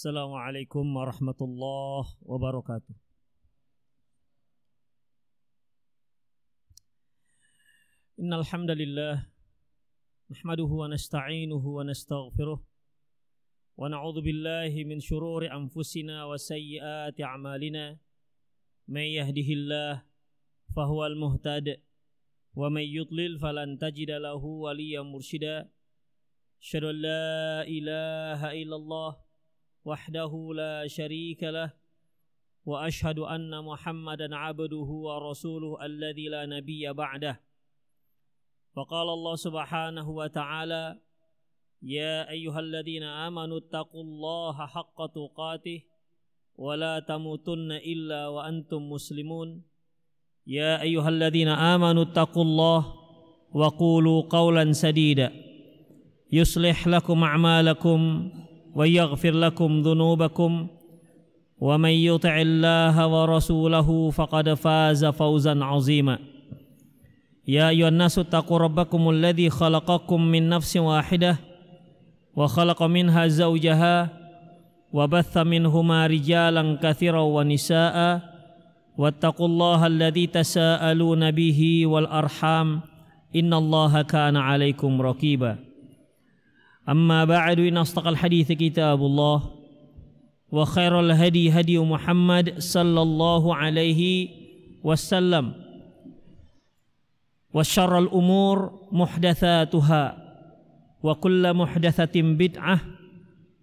السلام عليكم ورحمة الله وبركاته إن الحمد لله نحمده ونستعينه ونستغفره ونعوذ بالله من شرور أنفسنا وسيئات أعمالنا من يهده الله فهو المهتد ومن يضلل فلن تجد له وليا مرشدا أشهد أن لا إله إلا الله وحده لا شريك له وأشهد أن محمدا عبده ورسوله الذي لا نبي بعده. فقال الله سبحانه وتعالى يا أيها الذين آمنوا اتقوا الله حق تقاته ولا تموتن إلا وأنتم مسلمون. يا أيها الذين آمنوا اتقوا الله وقولوا قولا سديدا. يصلح لكم أعمالكم ويغفر لكم ذنوبكم ومن يطع الله ورسوله فقد فاز فوزا عظيما. يا أيها الناس اتقوا ربكم الذي خلقكم من نفس واحدة وخلق منها زوجها وبث منهما رجالا كثيرا ونساء واتقوا الله الذي تساءلون به والأرحام إن الله كان عليكم رقيبا. أما بعد إن أصدق الحديث كتاب الله وخير الهدي هدي محمد صلى الله عليه وسلم وشر الأمور محدثاتها وكل محدثة بدعة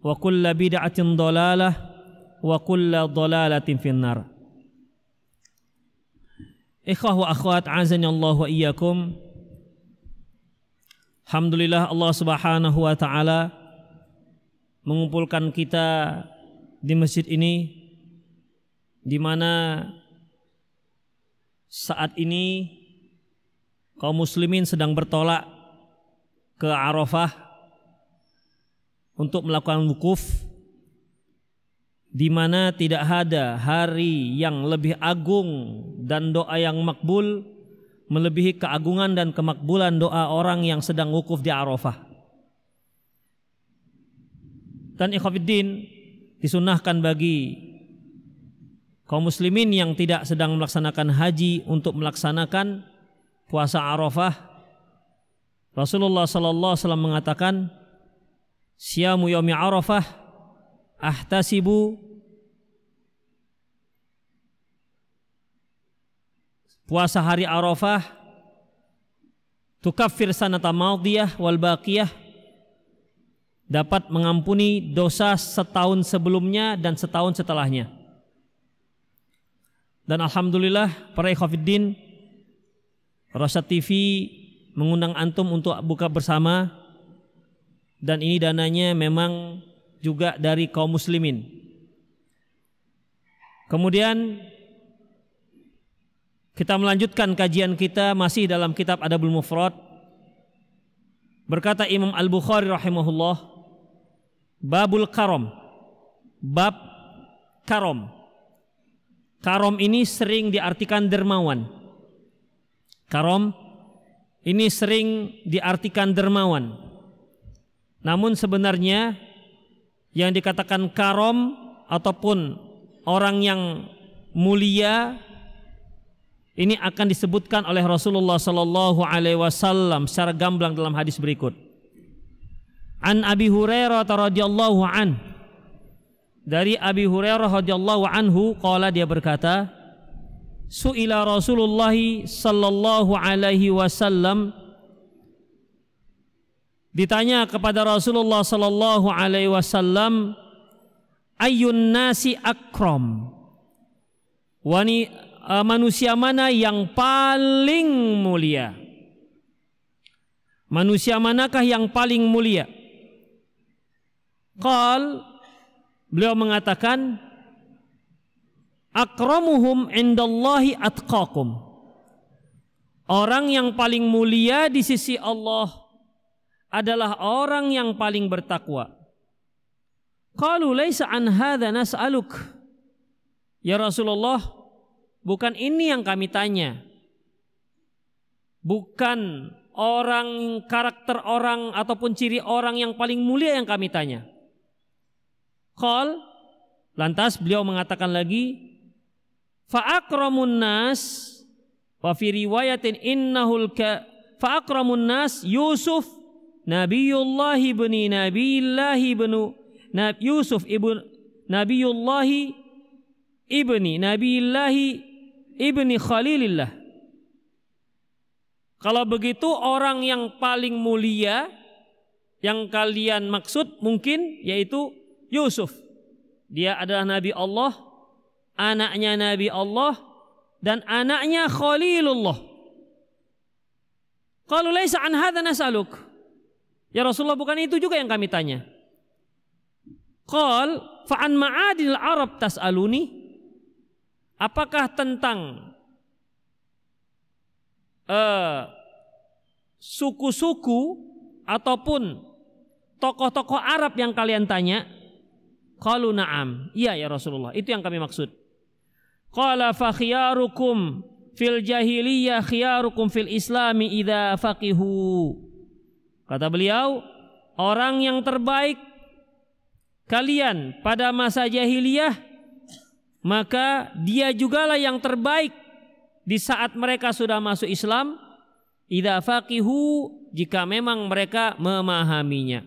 وكل بدعة ضلالة وكل ضلالة في النار. إخوة وأخوات عزني الله وإياكم Alhamdulillah Allah Subhanahu wa taala mengumpulkan kita di masjid ini di mana saat ini kaum muslimin sedang bertolak ke Arafah untuk melakukan wukuf di mana tidak ada hari yang lebih agung dan doa yang makbul melebihi keagungan dan kemakbulan doa orang yang sedang wukuf di Arafah. Dan ikhwafiddin disunahkan bagi kaum muslimin yang tidak sedang melaksanakan haji untuk melaksanakan puasa Arafah. Rasulullah sallallahu alaihi wasallam mengatakan, "Siyamu yaumi Arafah ahtasibu puasa hari Arafah tukaffir sanata madiyah wal baqiyah dapat mengampuni dosa setahun sebelumnya dan setahun setelahnya. Dan alhamdulillah para ikhwatiddin Rasa TV mengundang antum untuk buka bersama dan ini dananya memang juga dari kaum muslimin. Kemudian kita melanjutkan kajian kita masih dalam kitab Adabul Mufrad. Berkata Imam Al-Bukhari rahimahullah, Babul Karom. Bab Karom. Karom ini sering diartikan dermawan. Karom ini sering diartikan dermawan. Namun sebenarnya yang dikatakan karom ataupun orang yang mulia ini akan disebutkan oleh Rasulullah sallallahu alaihi wasallam secara gamblang dalam hadis berikut. An Abi Hurairah radhiyallahu an. Dari Abi Hurairah radhiyallahu anhu qala dia berkata Su'ila Rasulullah sallallahu alaihi wasallam. Ditanya kepada Rasulullah sallallahu alaihi wasallam ayun nasi akram? Wani uh, manusia mana yang paling mulia? Manusia manakah yang paling mulia? Qal beliau mengatakan akramuhum indallahi atqakum. Orang yang paling mulia di sisi Allah adalah orang yang paling bertakwa. Qalu laisa an hadza nas'aluk. Ya Rasulullah, Bukan ini yang kami tanya. Bukan orang karakter orang ataupun ciri orang yang paling mulia yang kami tanya. Qal lantas beliau mengatakan lagi fa akramun nas wa fi riwayatin innahul ka fa akramun nas Yusuf Nabiullah ibni Nabiullah Nabi Yusuf ibn Nabiullah ibni Nabiullah ibni Khalilillah Kalau begitu orang yang paling mulia yang kalian maksud mungkin yaitu Yusuf. Dia adalah nabi Allah, anaknya nabi Allah dan anaknya Khalilullah. Kalau laisa an hadza nas'aluk. Ya Rasulullah bukan itu juga yang kami tanya. Qal fa an ma'adil Arab tas'aluni? Apakah tentang uh, suku-suku ataupun tokoh-tokoh Arab yang kalian tanya? Qalu na'am. Iya ya Rasulullah, itu yang kami maksud. Qala fa khiyarukum fil jahiliyah khiyarukum fil islami idza faqihu. Kata beliau, orang yang terbaik kalian pada masa jahiliyah maka dia jugalah yang terbaik di saat mereka sudah masuk Islam idza faqihu jika memang mereka memahaminya.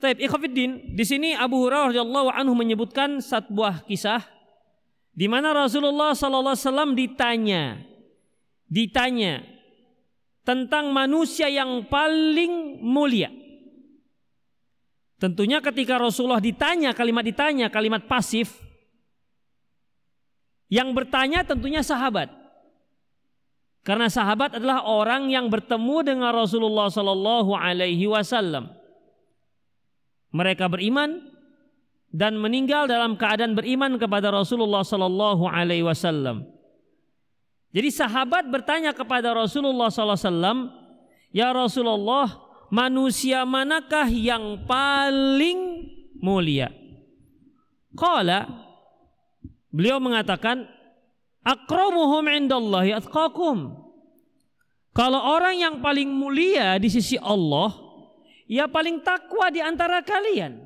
Taib ikhwafiddin, di sini Abu Hurairah radhiyallahu anhu menyebutkan satu buah kisah di mana Rasulullah sallallahu alaihi wasallam ditanya ditanya tentang manusia yang paling mulia. Tentunya ketika Rasulullah ditanya kalimat ditanya kalimat pasif yang bertanya tentunya sahabat. Karena sahabat adalah orang yang bertemu dengan Rasulullah sallallahu alaihi wasallam mereka beriman dan meninggal dalam keadaan beriman kepada Rasulullah sallallahu alaihi wasallam. Jadi sahabat bertanya kepada Rasulullah sallallahu alaihi wasallam, "Ya Rasulullah, manusia manakah yang paling mulia?" Qala Beliau mengatakan, "Akramuhum indallahi atqakum." Kalau orang yang paling mulia di sisi Allah ya paling takwa di antara kalian.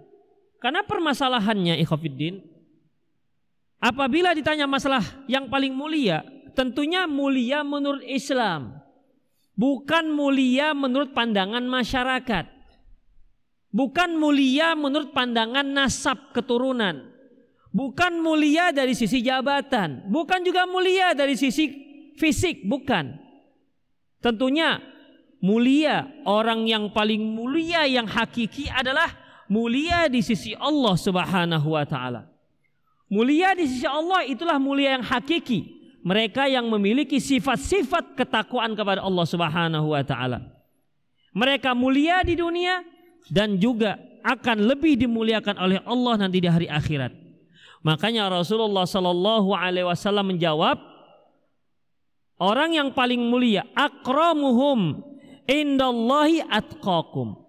Karena permasalahannya ikhwafiddin, apabila ditanya masalah yang paling mulia, tentunya mulia menurut Islam. Bukan mulia menurut pandangan masyarakat. Bukan mulia menurut pandangan nasab keturunan. Bukan mulia dari sisi jabatan. Bukan juga mulia dari sisi fisik. Bukan. Tentunya mulia, orang yang paling mulia yang hakiki adalah mulia di sisi Allah Subhanahu wa taala. Mulia di sisi Allah itulah mulia yang hakiki. Mereka yang memiliki sifat-sifat ketakwaan kepada Allah Subhanahu wa taala. Mereka mulia di dunia dan juga akan lebih dimuliakan oleh Allah nanti di hari akhirat. Makanya Rasulullah sallallahu alaihi wasallam menjawab, orang yang paling mulia akramuhum indallahi atqakum.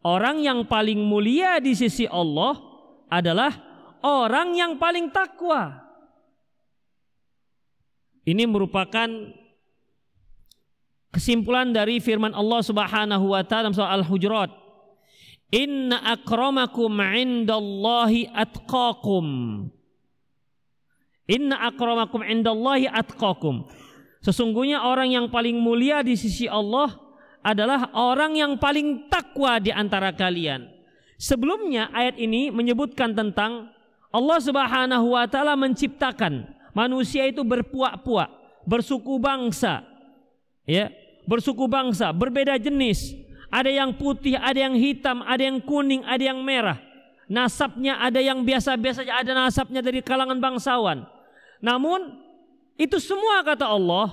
Orang yang paling mulia di sisi Allah adalah orang yang paling takwa. Ini merupakan kesimpulan dari firman Allah Subhanahu wa taala dalam surah Al-Hujurat. Inna akramakum indallahi atqakum. Inna akramakum indallahi atqakum. Sesungguhnya orang yang paling mulia di sisi Allah adalah orang yang paling takwa di antara kalian. Sebelumnya ayat ini menyebutkan tentang Allah Subhanahu wa taala menciptakan manusia itu berpuak-puak, bersuku bangsa. Ya, bersuku bangsa, berbeda jenis. Ada yang putih, ada yang hitam, ada yang kuning, ada yang merah. Nasabnya ada yang biasa-biasa saja, ada nasabnya dari kalangan bangsawan. Namun itu semua kata Allah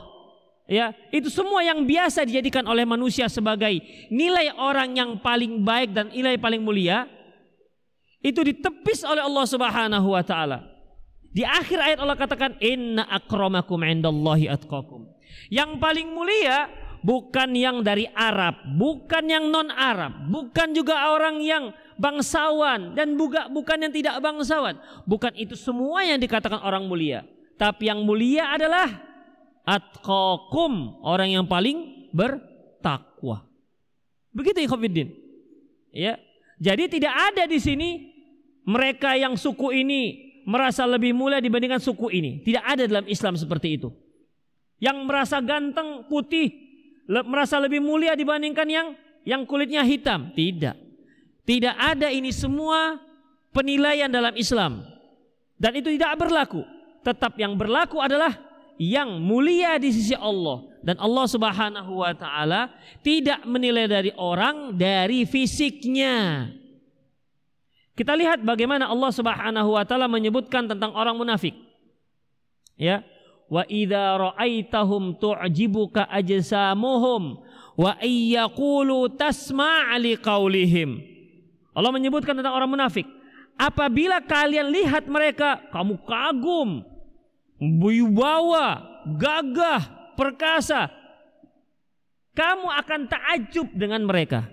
Ya, itu semua yang biasa dijadikan oleh manusia sebagai nilai orang yang paling baik dan nilai paling mulia itu ditepis oleh Allah Subhanahu wa taala. Di akhir ayat Allah katakan inna akramakum indallahi atqakum. Yang paling mulia bukan yang dari Arab, bukan yang non Arab, bukan juga orang yang bangsawan dan juga bukan yang tidak bangsawan. Bukan itu semua yang dikatakan orang mulia. Tapi yang mulia adalah atqakum orang yang paling bertakwa. Begitu ikhwatiddin. Ya. Jadi tidak ada di sini mereka yang suku ini merasa lebih mulia dibandingkan suku ini. Tidak ada dalam Islam seperti itu. Yang merasa ganteng, putih, le merasa lebih mulia dibandingkan yang yang kulitnya hitam. Tidak. Tidak ada ini semua penilaian dalam Islam. Dan itu tidak berlaku. Tetap yang berlaku adalah yang mulia di sisi Allah dan Allah Subhanahu wa taala tidak menilai dari orang dari fisiknya. Kita lihat bagaimana Allah Subhanahu wa taala menyebutkan tentang orang munafik. Ya. Wa idza ra'aitahum tu'jibuka ajsamuhum wa iyyaqulu tasma' liqaulihim. Allah menyebutkan tentang orang munafik. Apabila kalian lihat mereka, kamu kagum, wibawa, gagah, perkasa. Kamu akan takjub dengan mereka.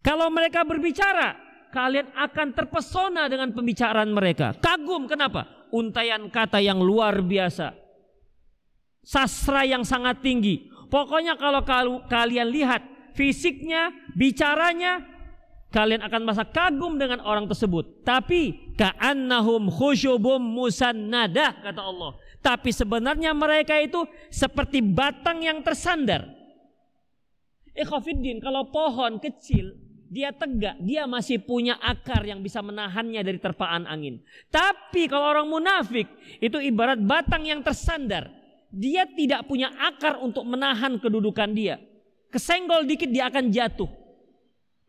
Kalau mereka berbicara, kalian akan terpesona dengan pembicaraan mereka. Kagum kenapa? Untayan kata yang luar biasa. Sastra yang sangat tinggi. Pokoknya kalau kalian lihat fisiknya, bicaranya, kalian akan merasa kagum dengan orang tersebut. Tapi ka'annahum khusyubum musannada kata Allah. Tapi sebenarnya mereka itu seperti batang yang tersandar. Ikhafiddin kalau pohon kecil dia tegak, dia masih punya akar yang bisa menahannya dari terpaan angin. Tapi kalau orang munafik itu ibarat batang yang tersandar. Dia tidak punya akar untuk menahan kedudukan dia. Kesenggol dikit dia akan jatuh.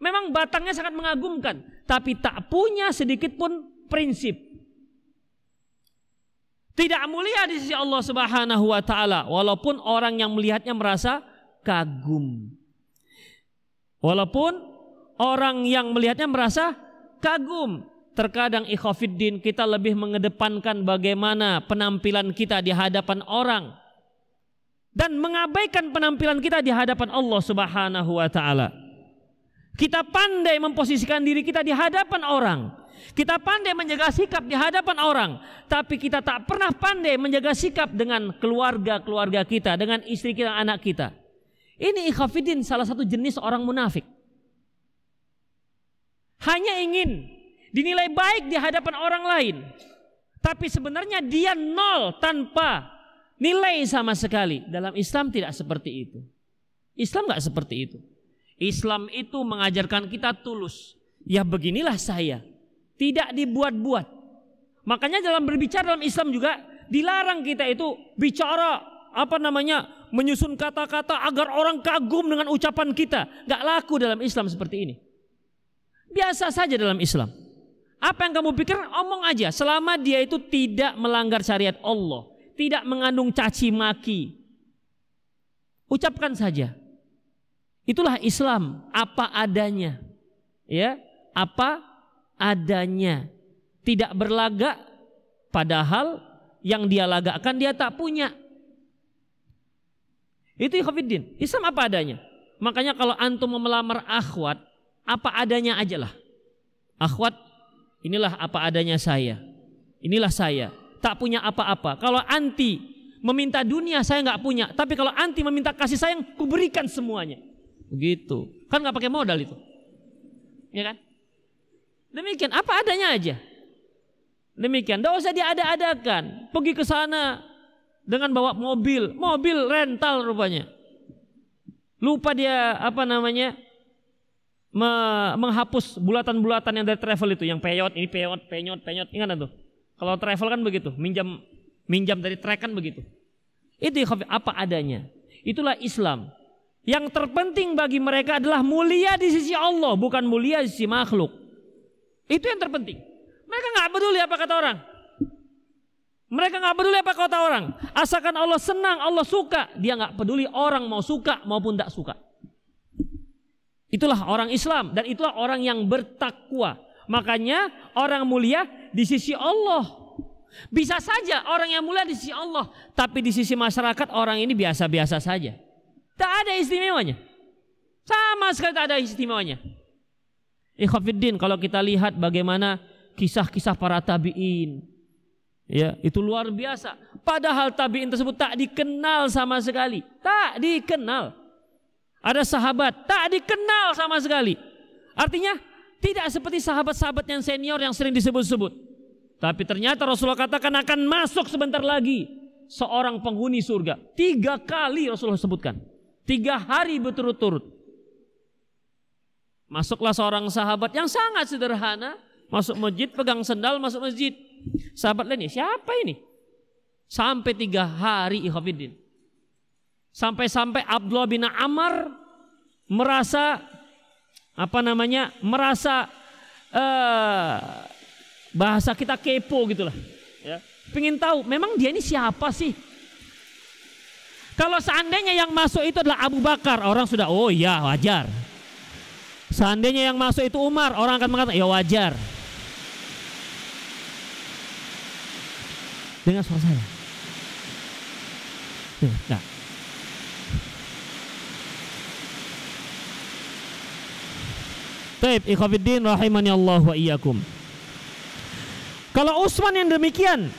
Memang batangnya sangat mengagumkan, tapi tak punya sedikit pun prinsip. Tidak mulia di sisi Allah Subhanahu wa taala, walaupun orang yang melihatnya merasa kagum. Walaupun orang yang melihatnya merasa kagum. Terkadang ikhafiddin kita lebih mengedepankan bagaimana penampilan kita di hadapan orang dan mengabaikan penampilan kita di hadapan Allah Subhanahu wa taala. Kita pandai memposisikan diri kita di hadapan orang. Kita pandai menjaga sikap di hadapan orang, tapi kita tak pernah pandai menjaga sikap dengan keluarga-keluarga kita, dengan istri kita, anak kita. Ini ikhafidin salah satu jenis orang munafik. Hanya ingin dinilai baik di hadapan orang lain, tapi sebenarnya dia nol tanpa nilai sama sekali. Dalam Islam tidak seperti itu. Islam nggak seperti itu. Islam itu mengajarkan kita tulus. Ya beginilah saya. Tidak dibuat-buat. Makanya dalam berbicara dalam Islam juga dilarang kita itu bicara apa namanya menyusun kata-kata agar orang kagum dengan ucapan kita. Gak laku dalam Islam seperti ini. Biasa saja dalam Islam. Apa yang kamu pikir omong aja selama dia itu tidak melanggar syariat Allah, tidak mengandung caci maki. Ucapkan saja. Itulah Islam apa adanya. Ya, apa adanya. Tidak berlagak padahal yang dia lagakkan dia tak punya. Itu ikhwafiddin. Islam apa adanya. Makanya kalau antum mau melamar akhwat, apa adanya aja lah. Akhwat, inilah apa adanya saya. Inilah saya. Tak punya apa-apa. Kalau anti meminta dunia saya nggak punya. Tapi kalau anti meminta kasih sayang, kuberikan semuanya. Begitu. Kan nggak pakai modal itu. Ya kan? Demikian, apa adanya aja. Demikian, tidak usah diada-adakan. Pergi ke sana dengan bawa mobil, mobil rental rupanya. Lupa dia apa namanya? Me menghapus bulatan-bulatan yang dari travel itu, yang peyot, ini peyot, penyot, penyot, ingat tuh. Kalau travel kan begitu, minjam minjam dari trek kan begitu. Itu apa adanya. Itulah Islam. Yang terpenting bagi mereka adalah mulia di sisi Allah, bukan mulia di sisi makhluk. Itu yang terpenting. Mereka nggak peduli apa kata orang. Mereka nggak peduli apa kata orang. Asalkan Allah senang, Allah suka, dia nggak peduli orang mau suka maupun tidak suka. Itulah orang Islam dan itulah orang yang bertakwa. Makanya orang mulia di sisi Allah. Bisa saja orang yang mulia di sisi Allah, tapi di sisi masyarakat orang ini biasa-biasa saja. Tak ada istimewanya. Sama sekali tak ada istimewanya. Ikhafiddin kalau kita lihat bagaimana kisah-kisah para tabi'in. Ya, itu luar biasa. Padahal tabi'in tersebut tak dikenal sama sekali. Tak dikenal. Ada sahabat tak dikenal sama sekali. Artinya tidak seperti sahabat-sahabat yang senior yang sering disebut-sebut. Tapi ternyata Rasulullah katakan akan masuk sebentar lagi seorang penghuni surga. Tiga kali Rasulullah sebutkan. Tiga hari berturut-turut. Masuklah seorang sahabat yang sangat sederhana. Masuk masjid, pegang sendal, masuk masjid. Sahabat lainnya, siapa ini? Sampai tiga hari ikhafidin. Sampai-sampai Abdullah bin Amr merasa apa namanya merasa uh, bahasa kita kepo gitulah ya. Pengen tahu memang dia ini siapa sih? Kalau seandainya yang masuk itu adalah Abu Bakar orang sudah oh iya wajar. Seandainya yang masuk itu Umar orang akan mengatakan ya wajar. Dengan suara saya. Nah Taib ikhwafiddin rahimani Allah wa iyyakum. Kalau Utsman yang demikian,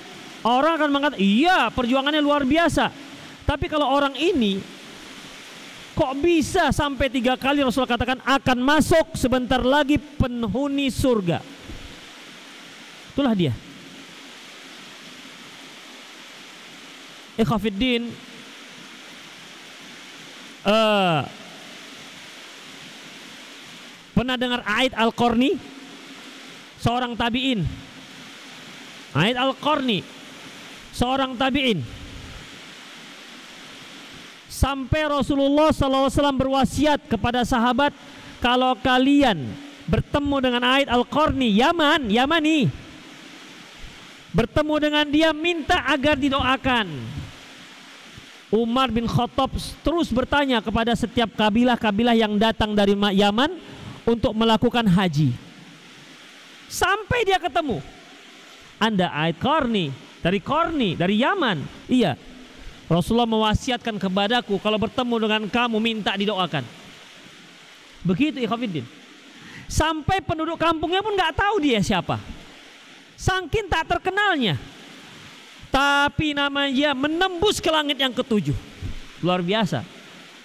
orang akan mengatakan, "Iya, perjuangannya luar biasa." Tapi kalau orang ini kok bisa sampai tiga kali Rasul katakan akan masuk sebentar lagi penghuni surga. Itulah dia. Ikhwafiddin uh, Pernah dengar Aid Al-Qarni? Seorang tabi'in. Aid Al-Qarni. Seorang tabi'in. Sampai Rasulullah SAW berwasiat kepada sahabat kalau kalian bertemu dengan Aid Al-Qarni Yaman, Yamani bertemu dengan dia minta agar didoakan. Umar bin Khattab terus bertanya kepada setiap kabilah-kabilah yang datang dari Yaman untuk melakukan haji. Sampai dia ketemu. Anda Aid Korni, dari Korni, dari Yaman. Iya. Rasulullah mewasiatkan kepadaku kalau bertemu dengan kamu minta didoakan. Begitu ikhwatiddin. Sampai penduduk kampungnya pun nggak tahu dia siapa. Sangkin tak terkenalnya. Tapi namanya menembus ke langit yang ketujuh. Luar biasa.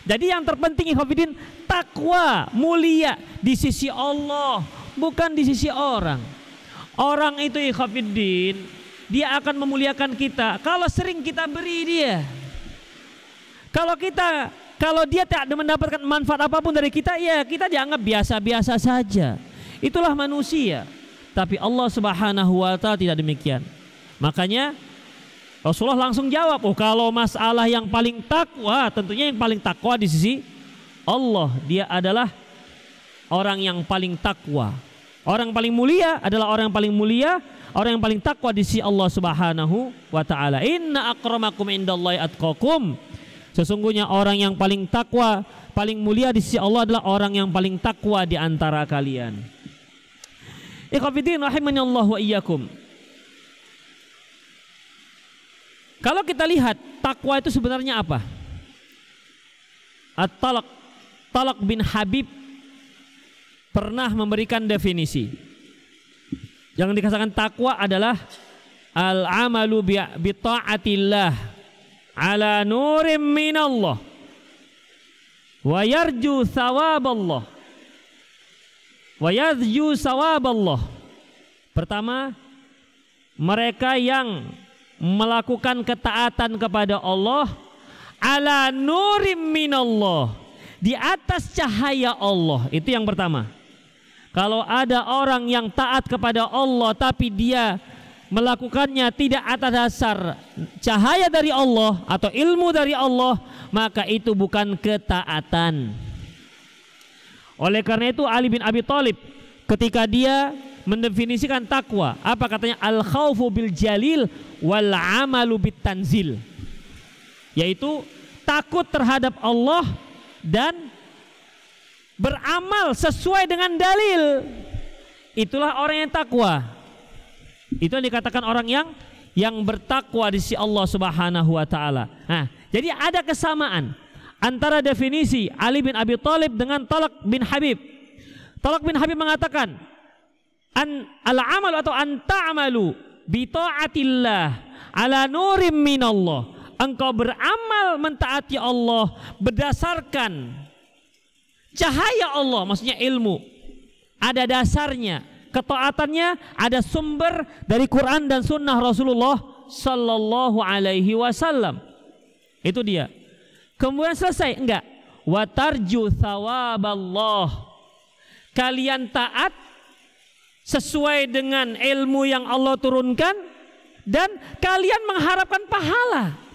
Jadi yang terpenting ikhwatiddin takwa mulia di sisi Allah, bukan di sisi orang. Orang itu ikhafidin, dia akan memuliakan kita kalau sering kita beri dia. Kalau kita kalau dia tidak mendapatkan manfaat apa pun dari kita, ya kita dianggap biasa-biasa saja. Itulah manusia. Tapi Allah Subhanahu wa taala tidak demikian. Makanya Rasulullah langsung jawab, "Oh, kalau masalah yang paling takwa, tentunya yang paling takwa di sisi Allah, dia adalah orang yang paling takwa. Orang paling mulia adalah orang yang paling mulia, orang yang paling takwa di sisi Allah Subhanahu wa taala. Inna akramakum indallahi atqakum. Sesungguhnya orang yang paling takwa, paling mulia di sisi Allah adalah orang yang paling takwa di antara kalian. Ikhwatiddin rahimani Allah wa iyyakum. Kalau kita lihat takwa itu sebenarnya apa? At-talaq Talak bin Habib pernah memberikan definisi. Yang dikatakan takwa adalah al-amalu bi ta'atillah ala nurim minallah wa yarju thawaballah wa yarju thawaballah. Pertama, mereka yang melakukan ketaatan kepada Allah ala nurim minallah di atas cahaya Allah. Itu yang pertama. Kalau ada orang yang taat kepada Allah tapi dia melakukannya tidak atas dasar cahaya dari Allah atau ilmu dari Allah, maka itu bukan ketaatan. Oleh karena itu Ali bin Abi Thalib ketika dia mendefinisikan takwa, apa katanya? Al khaufu bil jalil wal amalu bit tanzil. Yaitu takut terhadap Allah dan beramal sesuai dengan dalil. Itulah orang yang takwa. Itu yang dikatakan orang yang yang bertakwa di sisi Allah Subhanahu wa taala. Nah, jadi ada kesamaan antara definisi Ali bin Abi Thalib dengan Talak bin Habib. Talak bin Habib mengatakan an al amal atau an ta'malu bi taatillah ala nurim minallah engkau beramal mentaati Allah berdasarkan cahaya Allah, maksudnya ilmu. ada dasarnya. Ketaatannya ada sumber dari Quran dan sunnah Rasulullah sallallahu alaihi wasallam. Itu dia. Kemudian selesai? Enggak. Watarju thawaballah. Kalian taat sesuai dengan ilmu yang Allah turunkan dan kalian mengharapkan pahala.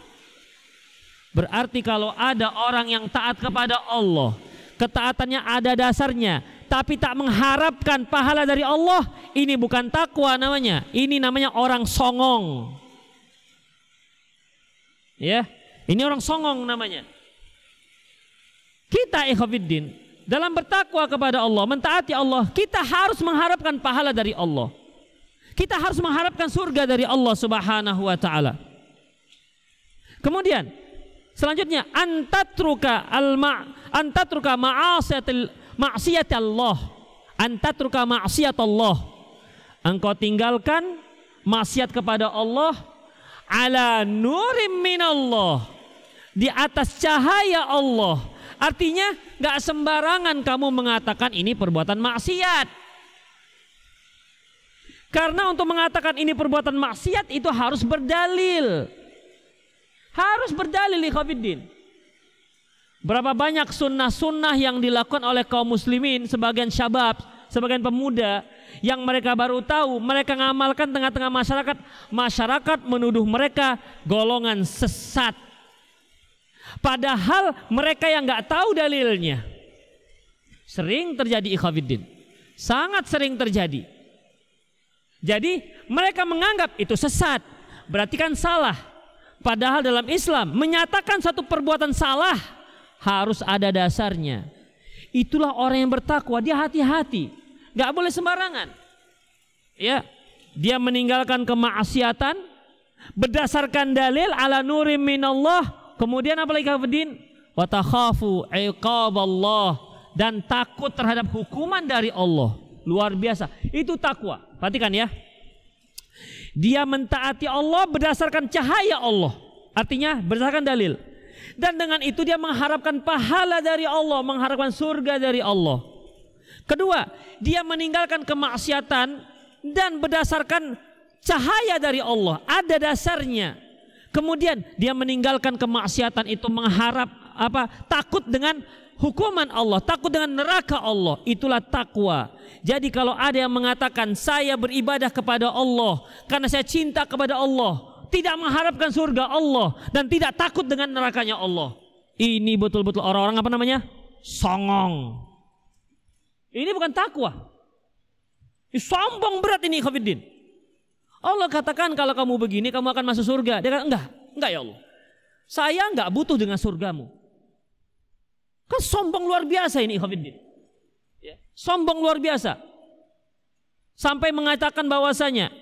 Berarti kalau ada orang yang taat kepada Allah, ketaatannya ada dasarnya, tapi tak mengharapkan pahala dari Allah, ini bukan takwa namanya. Ini namanya orang songong. Ya, ini orang songong namanya. Kita ikhwafiddin dalam bertakwa kepada Allah, mentaati Allah, kita harus mengharapkan pahala dari Allah. Kita harus mengharapkan surga dari Allah Subhanahu wa taala. Kemudian selanjutnya antatruka al ma antatruka maksiat Allah. Antatruka maksiat Allah. Engkau tinggalkan maksiat kepada Allah ala nurim minallah di atas cahaya Allah. Artinya nggak sembarangan kamu mengatakan ini perbuatan maksiat. Karena untuk mengatakan ini perbuatan maksiat itu harus berdalil. Harus berdalil ikhwafiddin. Berapa banyak sunnah-sunnah yang dilakukan oleh kaum muslimin sebagian syabab, sebagian pemuda yang mereka baru tahu, mereka ngamalkan tengah-tengah masyarakat, masyarakat menuduh mereka golongan sesat. Padahal mereka yang nggak tahu dalilnya. Sering terjadi ikhwafiddin. Sangat sering terjadi. Jadi mereka menganggap itu sesat, berarti kan salah. Padahal dalam Islam menyatakan satu perbuatan salah harus ada dasarnya. Itulah orang yang bertakwa, dia hati-hati, nggak boleh sembarangan. Ya, dia meninggalkan kemaksiatan berdasarkan dalil ala nurim minallah. Kemudian apa lagi kafidin? Wa takhafu Allah dan takut terhadap hukuman dari Allah. Luar biasa. Itu takwa. Perhatikan ya. Dia mentaati Allah berdasarkan cahaya Allah. Artinya berdasarkan dalil. Dan dengan itu dia mengharapkan pahala dari Allah, mengharapkan surga dari Allah. Kedua, dia meninggalkan kemaksiatan dan berdasarkan cahaya dari Allah, ada dasarnya. Kemudian dia meninggalkan kemaksiatan itu mengharap apa? Takut dengan hukuman Allah, takut dengan neraka Allah, itulah takwa. Jadi kalau ada yang mengatakan saya beribadah kepada Allah karena saya cinta kepada Allah, tidak mengharapkan surga Allah dan tidak takut dengan nerakanya Allah. Ini betul-betul orang-orang apa namanya? Songong. Ini bukan takwa. Sombong berat ini Khafiddin. Allah katakan kalau kamu begini kamu akan masuk surga. Dia kata enggak, enggak ya Allah. Saya enggak butuh dengan surgamu. Kan sombong luar biasa ini Khafiddin. Ya. Sombong luar biasa. Sampai mengatakan bahwasanya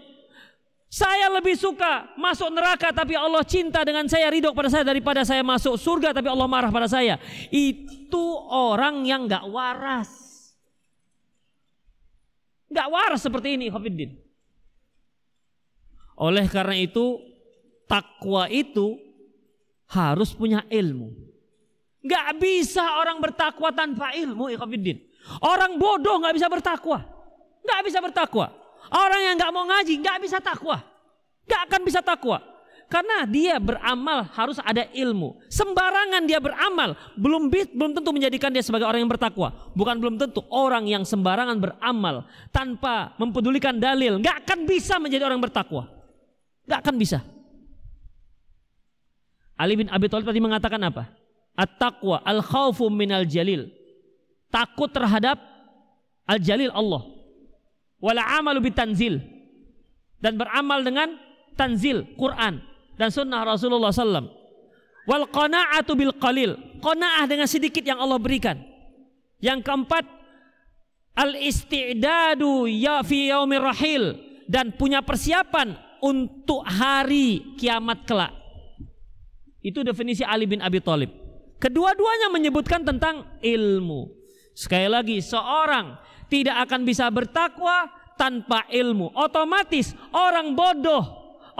saya lebih suka masuk neraka tapi Allah cinta dengan saya ridho pada saya daripada saya masuk surga tapi Allah marah pada saya. Itu orang yang nggak waras. Nggak waras seperti ini Khafiddin. Oleh karena itu takwa itu harus punya ilmu. Gak bisa orang bertakwa tanpa ilmu ikhafidin. Orang bodoh gak bisa bertakwa. Gak bisa bertakwa. Orang yang gak mau ngaji gak bisa takwa. Gak akan bisa takwa. Karena dia beramal harus ada ilmu. Sembarangan dia beramal belum belum tentu menjadikan dia sebagai orang yang bertakwa. Bukan belum tentu orang yang sembarangan beramal tanpa mempedulikan dalil nggak akan bisa menjadi orang bertakwa. Nggak akan bisa. Ali bin Abi Thalib tadi mengatakan apa? At-taqwa al-khawfu minal jalil. Takut terhadap al-jalil Allah. Wala amalu bitanzil. Dan beramal dengan tanzil Quran dan sunnah Rasulullah SAW. Wal qana'atu bil qalil. Qana'ah dengan sedikit yang Allah berikan. Yang keempat, al istidadu ya fi yaumir rahil dan punya persiapan untuk hari kiamat kelak. Itu definisi Ali bin Abi Thalib. Kedua-duanya menyebutkan tentang ilmu. Sekali lagi, seorang tidak akan bisa bertakwa tanpa ilmu. Otomatis orang bodoh,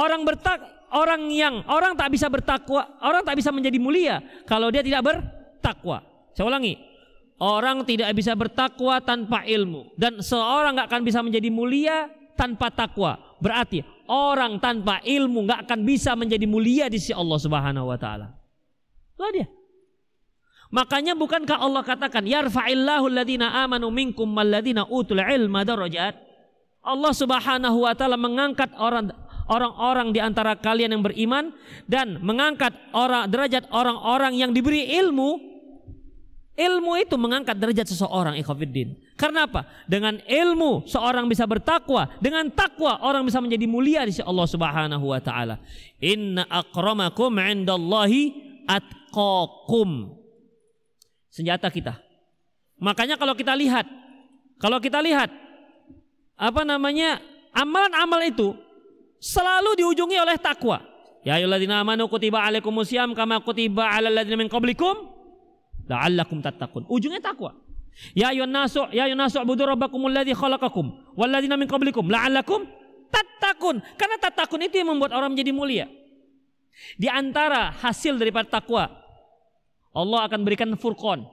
orang bertak, orang yang orang tak bisa bertakwa, orang tak bisa menjadi mulia kalau dia tidak bertakwa. Saya ulangi. Orang tidak bisa bertakwa tanpa ilmu dan seorang nggak akan bisa menjadi mulia tanpa takwa. Berarti orang tanpa ilmu nggak akan bisa menjadi mulia di sisi Allah Subhanahu wa taala. Itulah dia. Makanya bukankah Allah katakan yarfa'illahu alladhina amanu minkum walladhina utul ilma darajat? Allah Subhanahu wa taala mengangkat orang orang-orang di antara kalian yang beriman dan mengangkat orang derajat orang-orang yang diberi ilmu Ilmu itu mengangkat derajat seseorang ikhwafiddin. Karena apa? Dengan ilmu seorang bisa bertakwa, dengan takwa orang bisa menjadi mulia di sisi Allah Subhanahu wa taala. Inna akramakum 'indallahi atqakum. Senjata kita. Makanya kalau kita lihat kalau kita lihat apa namanya? amalan-amal itu selalu diujungi oleh takwa. Ya ayyuhalladzina amanu kutiba alaikumusiyam kama kutiba alal ladzina min qablikum la'allakum tattaqun. Ujungnya takwa. Ya ayuhan nasu ya ayuhan nasu budu rabbakumul ladzi khalaqakum wal ladzina min qablikum la'allakum tattaqun. Karena tattaqun itu yang membuat orang menjadi mulia. Di antara hasil daripada takwa Allah akan berikan furqan.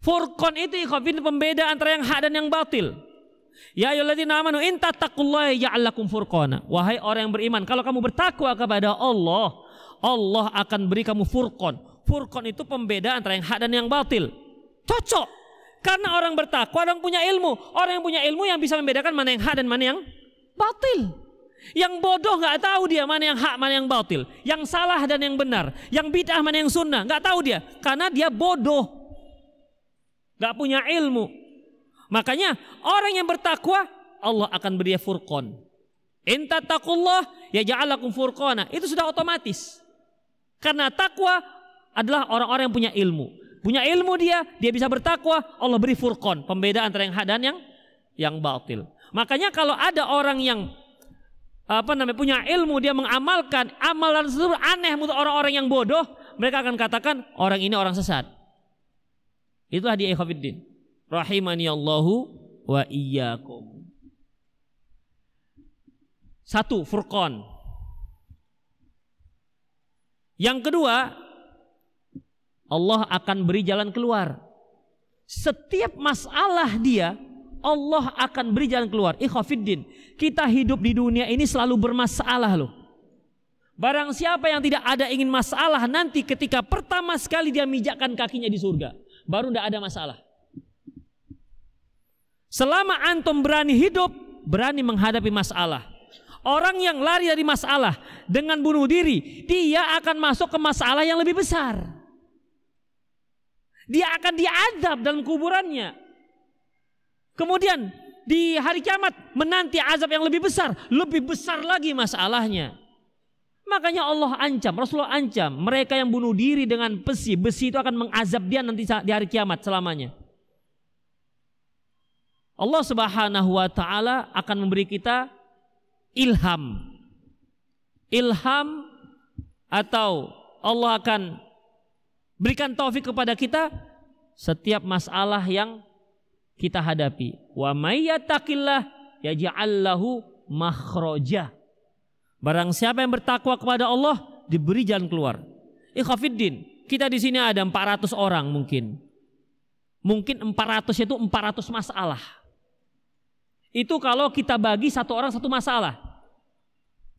Furqan itu ikhwafin pembeda antara yang hak dan yang batil. Ya ayyuhalladzina amanu in tattaqullaha ya'al lakum furqana. Wahai orang yang beriman, kalau kamu bertakwa kepada Allah, Allah akan beri kamu furqan. Furqan itu pembeda antara yang hak dan yang batil. Cocok. Karena orang bertakwa, orang punya ilmu. Orang yang punya ilmu yang bisa membedakan mana yang hak dan mana yang batil. Yang bodoh nggak tahu dia mana yang hak, mana yang batil. Yang salah dan yang benar. Yang bid'ah mana yang sunnah. nggak tahu dia. Karena dia bodoh. nggak punya ilmu. Makanya orang yang bertakwa, Allah akan beri dia furqan. Inta takullah ya ja'alakum furqana. Itu sudah otomatis. Karena takwa adalah orang-orang yang punya ilmu. Punya ilmu dia, dia bisa bertakwa, Allah beri furqan, pembeda antara yang hak dan yang yang batil. Makanya kalau ada orang yang apa namanya punya ilmu dia mengamalkan amalan seluruh aneh untuk orang-orang yang bodoh, mereka akan katakan orang ini orang sesat. Itulah dia ikhwatiddin. Rahimani Allahu wa iyyakum. Satu, furqan. Yang kedua, Allah akan beri jalan keluar. Setiap masalah dia, Allah akan beri jalan keluar. Ikhafiddin, kita hidup di dunia ini selalu bermasalah loh. Barang siapa yang tidak ada ingin masalah nanti ketika pertama sekali dia mijakkan kakinya di surga, baru tidak ada masalah. Selama antum berani hidup, berani menghadapi masalah. Orang yang lari dari masalah dengan bunuh diri, dia akan masuk ke masalah yang lebih besar. Dia akan diadab dalam kuburannya. Kemudian di hari kiamat menanti azab yang lebih besar, lebih besar lagi masalahnya. Makanya Allah ancam, Rasulullah ancam mereka yang bunuh diri dengan besi, besi itu akan mengazab dia nanti di hari kiamat selamanya. Allah Subhanahu wa taala akan memberi kita ilham. Ilham atau Allah akan Berikan taufik kepada kita setiap masalah yang kita hadapi. Wa may yattaqillah yaj'al makhraja. Barang siapa yang bertakwa kepada Allah diberi jalan keluar. Ikhafiddin, kita di sini ada 400 orang mungkin. Mungkin 400 itu 400 masalah. Itu kalau kita bagi satu orang satu masalah.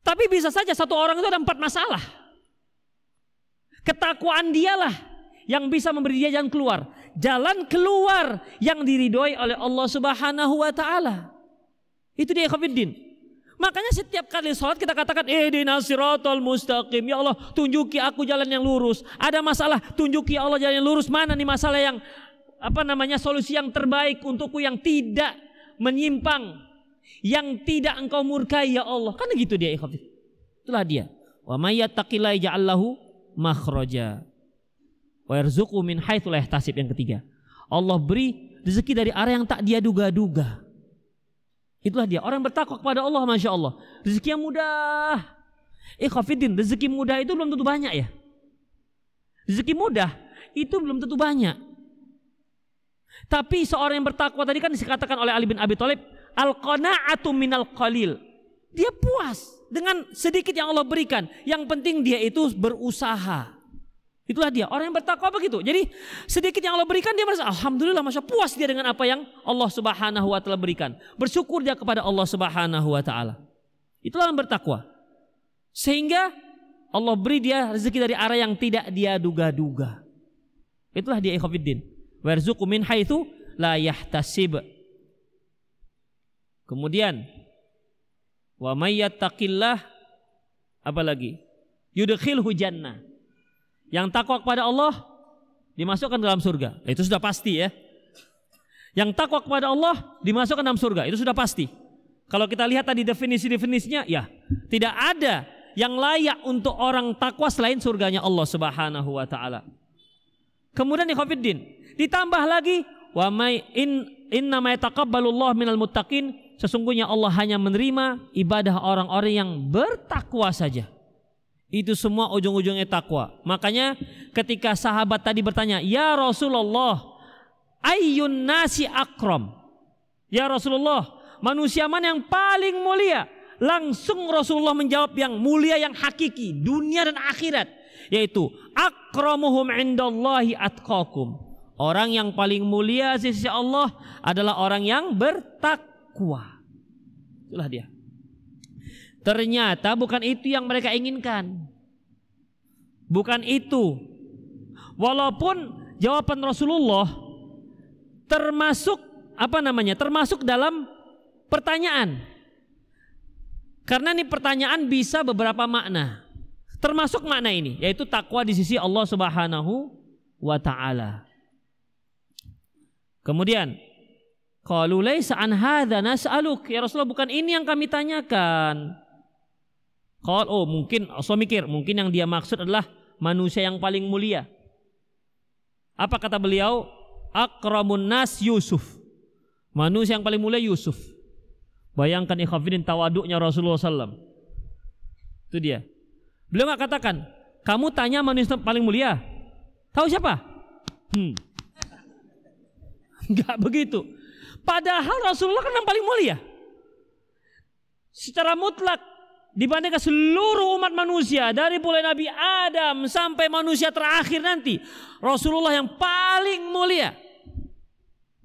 Tapi bisa saja satu orang itu ada empat masalah. Ketakwaan dialah yang bisa memberi dia jalan keluar. Jalan keluar yang diridhoi oleh Allah Subhanahu wa taala. Itu dia khafiddin. Makanya setiap kali sholat kita katakan ihdinas siratal mustaqim. Ya Allah, tunjuki aku jalan yang lurus. Ada masalah, tunjuki ya Allah jalan yang lurus. Mana nih masalah yang apa namanya solusi yang terbaik untukku yang tidak menyimpang, yang tidak engkau murkai ya Allah. Kan gitu dia ikhwati. Itulah dia. Wa may yattaqillaha ja'allahu makhraja wa yarzuqu min haitsu la yahtasib yang ketiga. Allah beri rezeki dari arah yang tak dia duga-duga. Itulah dia. Orang bertakwa kepada Allah Masya Allah. Rezeki yang mudah. Ikhafidin rezeki mudah itu belum tentu banyak ya. Rezeki mudah itu belum tentu banyak. Tapi seorang yang bertakwa tadi kan dikatakan oleh Ali bin Abi Thalib Al-qana'atu minal qalil. Dia puas dengan sedikit yang Allah berikan. Yang penting dia itu berusaha Itulah dia orang yang bertakwa begitu. Jadi sedikit yang Allah berikan dia merasa alhamdulillah masya puas dia dengan apa yang Allah Subhanahu wa taala berikan. Bersyukur dia kepada Allah Subhanahu wa taala. Itulah yang bertakwa. Sehingga Allah beri dia rezeki dari arah yang tidak dia duga-duga. Itulah dia ikhwatiddin. Warzuqu min haitsu la yahtasib. Kemudian wa may yattaqillah apa lagi? Yudkhilhu jannah yang takwa kepada Allah dimasukkan dalam surga. Itu sudah pasti ya. Yang takwa kepada Allah dimasukkan dalam surga. Itu sudah pasti. Kalau kita lihat tadi definisi-definisinya, ya tidak ada yang layak untuk orang takwa selain surganya Allah Subhanahu wa taala. Kemudian ikhwatiddin, ditambah lagi wa may in inna ma yataqabbalullah minal muttaqin, sesungguhnya Allah hanya menerima ibadah orang-orang yang bertakwa saja. Itu semua ujung-ujungnya takwa. Makanya ketika sahabat tadi bertanya, "Ya Rasulullah, ayyun nasi akram?" Ya Rasulullah, manusia mana yang paling mulia? Langsung Rasulullah menjawab yang mulia yang hakiki, dunia dan akhirat, yaitu akramuhum indallahi atqakum. Orang yang paling mulia sisi Allah adalah orang yang bertakwa. Itulah dia. Ternyata bukan itu yang mereka inginkan. Bukan itu. Walaupun jawaban Rasulullah termasuk apa namanya? Termasuk dalam pertanyaan. Karena ini pertanyaan bisa beberapa makna. Termasuk makna ini yaitu takwa di sisi Allah Subhanahu wa taala. Kemudian qalu laisa an hadza nas'aluk ya Rasulullah bukan ini yang kami tanyakan. Qal oh mungkin so mikir, mungkin yang dia maksud adalah manusia yang paling mulia. Apa kata beliau? Akramun nas Yusuf. Manusia yang paling mulia Yusuf. Bayangkan ikhafidin tawaduknya Rasulullah SAW. Itu dia. Beliau nggak katakan, kamu tanya manusia paling mulia. Tahu siapa? Hmm. Enggak begitu. Padahal Rasulullah kan yang paling mulia. Secara mutlak dibandingkan seluruh umat manusia dari mulai Nabi Adam sampai manusia terakhir nanti Rasulullah yang paling mulia.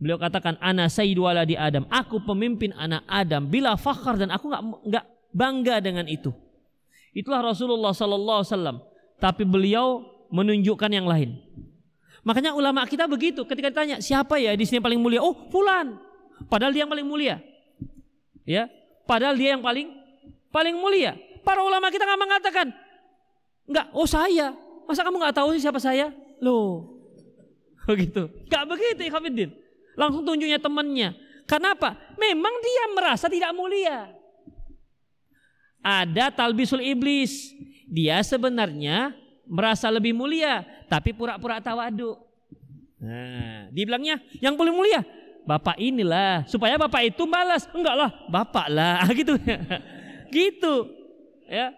Beliau katakan ana sayyidu di Adam. Aku pemimpin anak Adam bila fakhar dan aku nggak nggak bangga dengan itu. Itulah Rasulullah sallallahu wasallam. Tapi beliau menunjukkan yang lain. Makanya ulama kita begitu. Ketika ditanya siapa ya di sini paling mulia? Oh fulan. Padahal dia yang paling mulia. Ya padahal dia yang paling paling mulia. Para ulama kita nggak mengatakan, nggak, oh saya. Masa kamu nggak tahu sih siapa saya? Loh, begitu. Nggak begitu, Ikhwanuddin. Langsung tunjuknya temannya. Kenapa? Memang dia merasa tidak mulia. Ada talbisul iblis. Dia sebenarnya merasa lebih mulia, tapi pura-pura tawadu. Nah, dibilangnya yang paling mulia, bapak inilah supaya bapak itu balas. Enggak lah, bapak lah gitu. Gitu. Ya.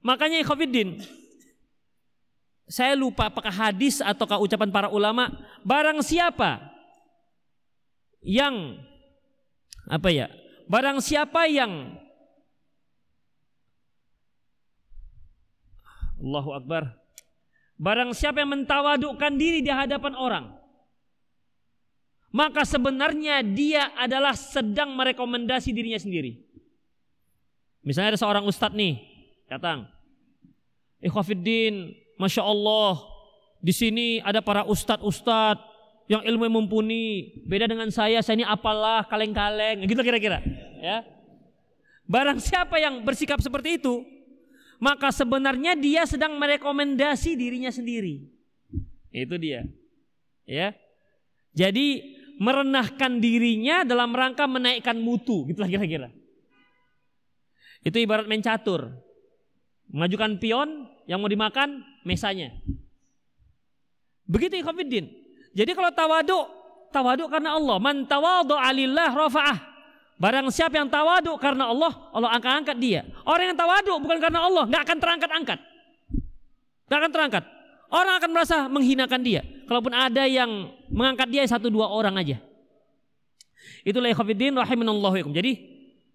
Makanya ikhwatiddin saya lupa apakah hadis ataukah ucapan para ulama barang siapa yang apa ya barang siapa yang Allahu Akbar barang siapa yang mentawadukkan diri di hadapan orang maka sebenarnya dia adalah sedang merekomendasi dirinya sendiri Misalnya ada seorang ustadz nih datang. Ikhwafiddin, Masya Allah, di sini ada para ustadz-ustadz yang ilmu mumpuni. Beda dengan saya, saya ini apalah kaleng-kaleng. Gitu kira-kira. Ya. Barang siapa yang bersikap seperti itu, maka sebenarnya dia sedang merekomendasi dirinya sendiri. Itu dia. Ya. Jadi merenahkan dirinya dalam rangka menaikkan mutu, gitulah kira-kira. Itu ibarat main catur. Mengajukan pion yang mau dimakan mesanya. Begitu ikhwatiddin. Jadi kalau tawadu, tawadu karena Allah. Man tawadu alillah rafa'ah. Barang siapa yang tawadu karena Allah, Allah angkat-angkat dia. Orang yang tawadu bukan karena Allah, nggak akan terangkat-angkat. Nggak akan terangkat. Orang akan merasa menghinakan dia. Kalaupun ada yang mengangkat dia satu dua orang aja. Itulah ikhwatiddin rahimanallahu Jadi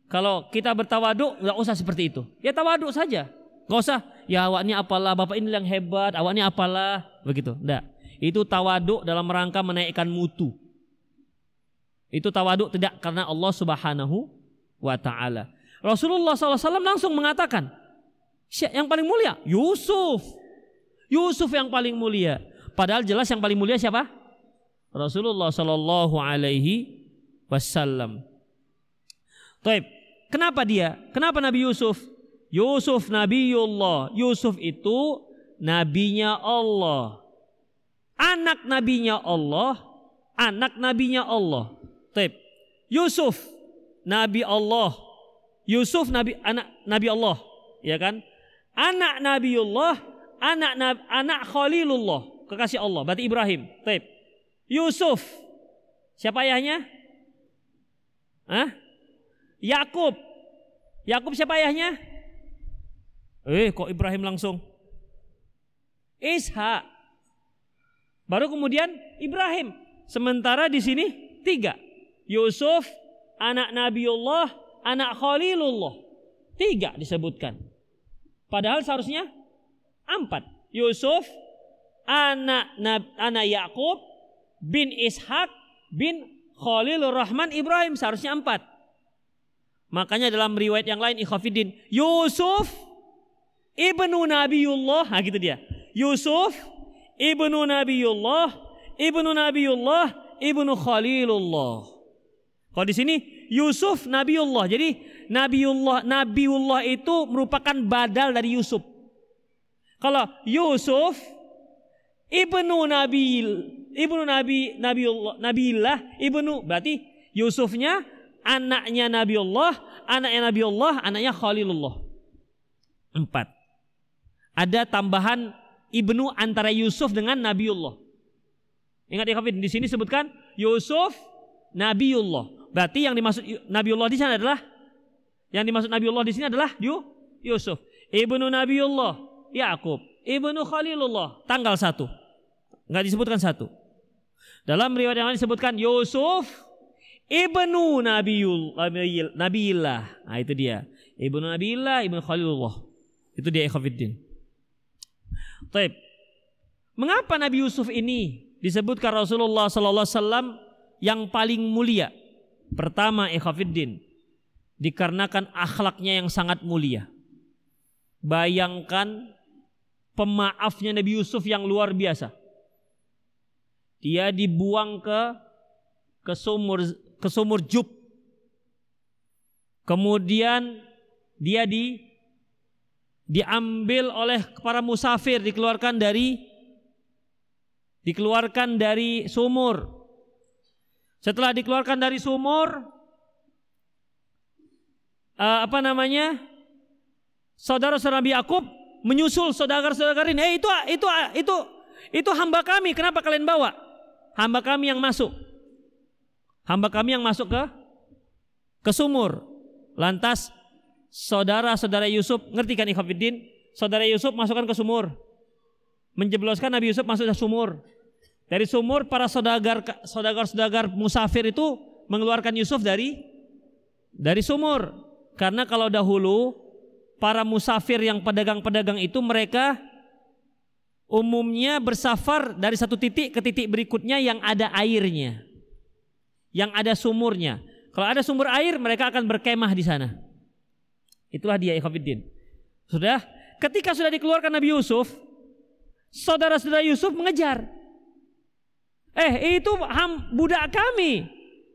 kalau kita bertawadu nggak usah seperti itu. Ya tawadu saja. Gak usah, ya awak ini apalah, bapak ini yang hebat, awak ini apalah, begitu. Enggak. Itu tawaduk dalam rangka menaikkan mutu. Itu tawaduk tidak karena Allah Subhanahu wa taala. Rasulullah SAW langsung mengatakan, yang paling mulia Yusuf. Yusuf yang paling mulia. Padahal jelas yang paling mulia siapa? Rasulullah Sallallahu Alaihi Wasallam. Taib. Kenapa dia? Kenapa Nabi Yusuf? Yusuf Nabiullah. Yusuf itu nabinya Allah. Anak nabinya Allah, anak nabinya Allah. Taib. Yusuf nabi Allah. Yusuf nabi anak nabi Allah, ya kan? Anak Nabiullah, anak anak Khalilullah, kekasih Allah, berarti Ibrahim. Taib. Yusuf. Siapa ayahnya? Hah? Yakub. Yakub siapa ayahnya? Eh, kok Ibrahim langsung? Ishak. Baru kemudian Ibrahim. Sementara di sini tiga. Yusuf, anak Nabiullah, anak Khalilullah. Tiga disebutkan. Padahal seharusnya empat. Yusuf, anak anak Yakub, bin Ishak, bin Khalilur Rahman Ibrahim seharusnya empat. Makanya dalam riwayat yang lain Ikhafidin Yusuf ibnu Nabiullah, nah gitu dia. Yusuf ibnu Nabiullah, ibnu Nabiullah, ibnu Khalilullah. Kalau di sini Yusuf Nabiullah. Jadi Nabiullah Nabiullah itu merupakan badal dari Yusuf. Kalau Yusuf ibnu Nabi ibnu Nabi Nabiullah Nabiillah ibnu berarti Yusufnya anaknya Nabiullah, anaknya Nabiullah, anaknya Khalilullah. Empat ada tambahan ibnu antara Yusuf dengan Nabiullah. Ingat ya Kafir, di sini sebutkan Yusuf Nabiullah. Berarti yang dimaksud Nabiullah di sana adalah yang dimaksud Nabiullah di sini adalah Yusuf. Ibnu Nabiullah, Yakub, ibnu Khalilullah, tanggal satu. Enggak disebutkan satu. Dalam riwayat yang lain disebutkan Yusuf ibnu Nabiul Nabiillah. Nah itu dia. Ibnu Nabiillah, ibnu Khalilullah. Itu dia ikhwafiddin. Taib. Mengapa Nabi Yusuf ini disebutkan Rasulullah sallallahu alaihi wasallam yang paling mulia? Pertama, ikhafidin, dikarenakan akhlaknya yang sangat mulia. Bayangkan pemaafnya Nabi Yusuf yang luar biasa. Dia dibuang ke ke sumur ke sumur Jub. Kemudian dia di diambil oleh para musafir dikeluarkan dari dikeluarkan dari sumur. Setelah dikeluarkan dari sumur uh, apa namanya? Saudara-saudara Nabi Yakub menyusul saudara-saudara ini. Eh itu itu itu itu hamba kami. Kenapa kalian bawa? Hamba kami yang masuk. Hamba kami yang masuk ke ke sumur. Lantas saudara-saudara Yusuf, ngerti kan Ikhwafiddin? Saudara Yusuf masukkan ke sumur. Menjebloskan Nabi Yusuf masuk ke sumur. Dari sumur para saudagar saudagar-saudagar musafir itu mengeluarkan Yusuf dari dari sumur. Karena kalau dahulu para musafir yang pedagang-pedagang itu mereka umumnya bersafar dari satu titik ke titik berikutnya yang ada airnya. Yang ada sumurnya. Kalau ada sumur air mereka akan berkemah di sana. Itulah dia ikhwafiddin. Sudah, ketika sudah dikeluarkan Nabi Yusuf, saudara-saudara Yusuf mengejar. Eh, itu ham, budak kami.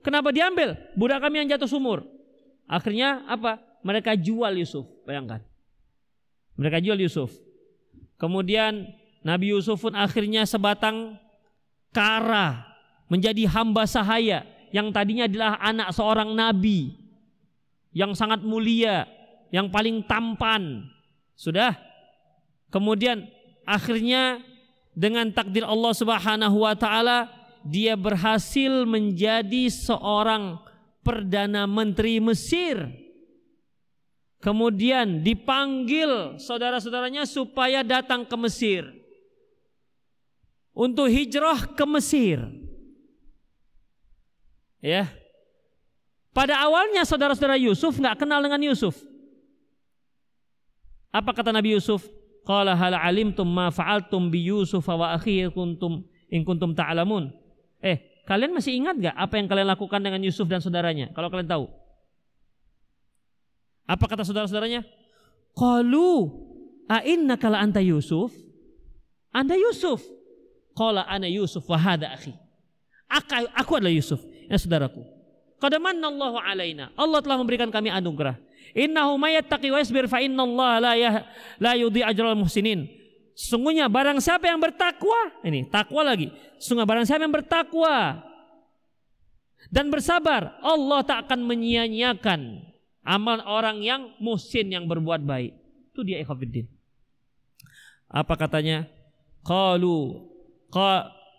Kenapa diambil? Budak kami yang jatuh sumur. Akhirnya apa? Mereka jual Yusuf, bayangkan. Mereka jual Yusuf. Kemudian Nabi Yusuf pun akhirnya sebatang kara menjadi hamba sahaya yang tadinya adalah anak seorang nabi yang sangat mulia yang paling tampan. Sudah. Kemudian akhirnya dengan takdir Allah Subhanahu wa taala dia berhasil menjadi seorang perdana menteri Mesir. Kemudian dipanggil saudara-saudaranya supaya datang ke Mesir. Untuk hijrah ke Mesir. Ya. Pada awalnya saudara-saudara Yusuf nggak kenal dengan Yusuf. Apa kata Nabi Yusuf? Qala hal alimtum ma fa'altum bi Yusuf wa akhihi kuntum in kuntum ta'lamun. Eh, kalian masih ingat gak apa yang kalian lakukan dengan Yusuf dan saudaranya? Kalau kalian tahu. Apa kata saudara-saudaranya? Qalu a innaka la anta Yusuf? Anda Yusuf. Qala ana Yusuf wa hadha akhi. Aku, aku adalah Yusuf, ya saudaraku. Qad Allahu alaina. Allah telah memberikan kami anugerah. Innahu mayattaqi wa yasbir fa innallaha la yah, la yudhi ajral muhsinin. Sungguhnya barang siapa yang bertakwa, ini takwa lagi. Sungguh barang siapa yang bertakwa dan bersabar, Allah tak akan menyia-nyiakan amal orang yang muhsin yang berbuat baik. Itu dia ikhwatiddin. Apa katanya? Qalu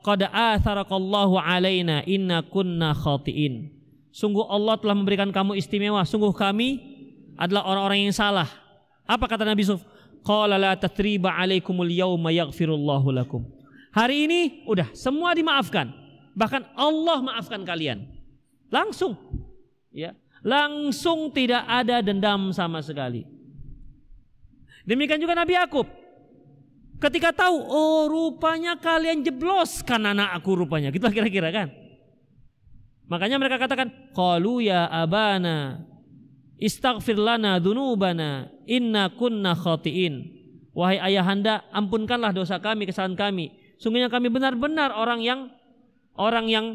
qad atharakallahu alaina inna kunna khatiin. Sungguh Allah telah memberikan kamu istimewa. Sungguh kami adalah orang-orang yang salah. Apa kata Nabi Yusuf? Qala la tatriba alaikumul yawma yaghfirullahu lakum. Hari ini udah semua dimaafkan. Bahkan Allah maafkan kalian. Langsung. Ya. Langsung tidak ada dendam sama sekali. Demikian juga Nabi Yakub. Ketika tahu, oh rupanya kalian jeblos kan anak aku rupanya. Gitu kira-kira kan. Makanya mereka katakan, Qalu ya abana Istaghfir lana dunubana inna kunna khatiin. Wahai ayahanda, ampunkanlah dosa kami, kesalahan kami. Sungguhnya kami benar-benar orang yang orang yang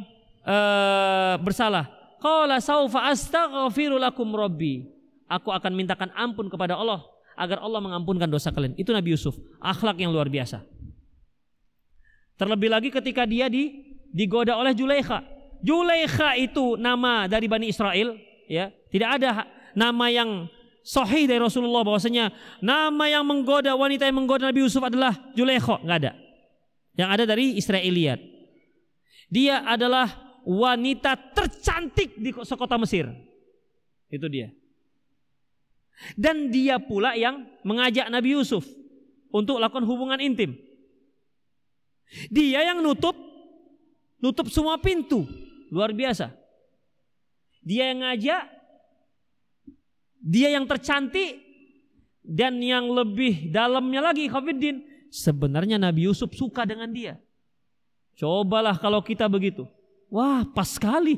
uh, bersalah. Qala saufa astaghfiru lakum rabbi. Aku akan mintakan ampun kepada Allah agar Allah mengampunkan dosa kalian. Itu Nabi Yusuf, akhlak yang luar biasa. Terlebih lagi ketika dia di digoda oleh Julaikha. Julaikha itu nama dari Bani Israel, ya. Tidak ada nama yang sahih dari Rasulullah bahwasanya nama yang menggoda wanita yang menggoda Nabi Yusuf adalah Julaikha, nggak ada. Yang ada dari Israiliyat. Dia adalah wanita tercantik di sekota Mesir. Itu dia. Dan dia pula yang mengajak Nabi Yusuf untuk lakukan hubungan intim. Dia yang nutup nutup semua pintu. Luar biasa. Dia yang ngajak dia yang tercantik dan yang lebih dalamnya lagi Khafiddin sebenarnya Nabi Yusuf suka dengan dia. Cobalah kalau kita begitu. Wah, pas sekali.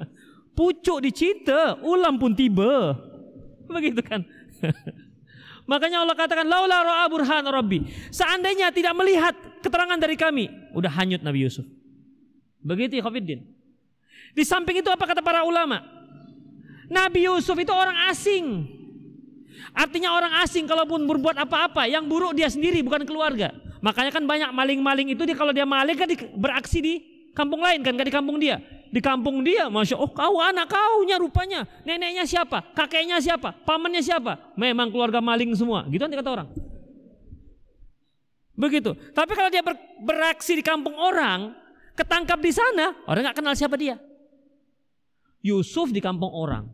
Pucuk dicinta, ulam pun tiba. Begitu kan? Makanya Allah katakan laula ra'a burhan rabbi. Seandainya tidak melihat keterangan dari kami, udah hanyut Nabi Yusuf. Begitu ya Khafiddin. Di samping itu apa kata para ulama? Nabi Yusuf itu orang asing. Artinya orang asing kalaupun berbuat apa-apa, yang buruk dia sendiri bukan keluarga. Makanya kan banyak maling-maling itu dia kalau dia maling kan beraksi di kampung lain kan, gak di kampung dia. Di kampung dia, masya oh kau anak kaunya rupanya, neneknya siapa, kakeknya siapa, pamannya siapa, memang keluarga maling semua, gitu kan kata orang. Begitu. Tapi kalau dia ber, beraksi di kampung orang, ketangkap di sana, orang nggak kenal siapa dia. Yusuf di kampung orang.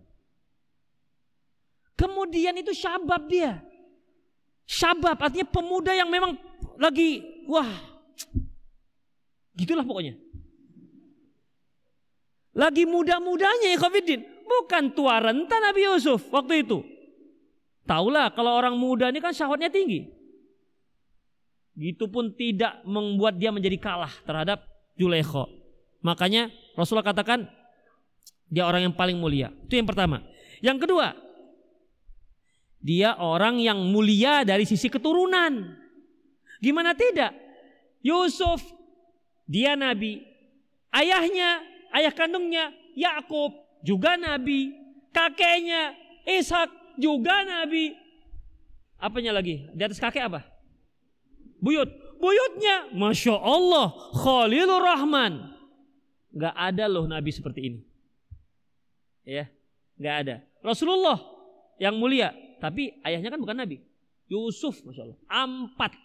Kemudian itu syabab dia. Syabab artinya pemuda yang memang lagi wah gitulah pokoknya. Lagi muda-mudanya ya Khafidin. Bukan tua renta Nabi Yusuf waktu itu. Taulah kalau orang muda ini kan syahwatnya tinggi. Gitu pun tidak membuat dia menjadi kalah terhadap Julekho. Makanya Rasulullah katakan dia orang yang paling mulia. Itu yang pertama. Yang kedua, dia orang yang mulia dari sisi keturunan. Gimana tidak? Yusuf, dia nabi. Ayahnya, ayah kandungnya Yakub juga nabi. Kakeknya Ishak juga nabi. Apanya lagi? Di atas kakek apa? Buyut. Buyutnya, masya Allah, Khalilur Rahman. Gak ada loh nabi seperti ini. Ya, nggak ada. Rasulullah yang mulia, tapi ayahnya kan bukan nabi. Yusuf, masya Allah, empat,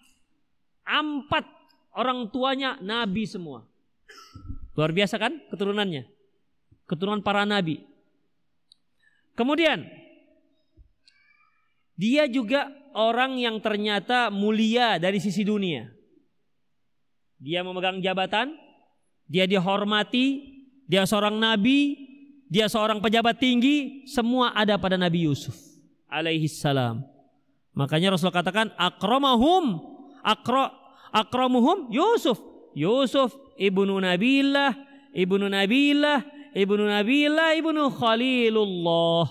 empat orang tuanya nabi semua. Luar biasa kan keturunannya, keturunan para nabi. Kemudian dia juga orang yang ternyata mulia dari sisi dunia. Dia memegang jabatan, dia dihormati, dia seorang nabi, dia seorang pejabat tinggi, semua ada pada Nabi Yusuf alaihi salam. Makanya Rasul katakan akramahum akra akramuhum Yusuf. Yusuf ibnu Nabilah, ibnu Nabilah, ibnu Nabilah, ibnu Khalilullah.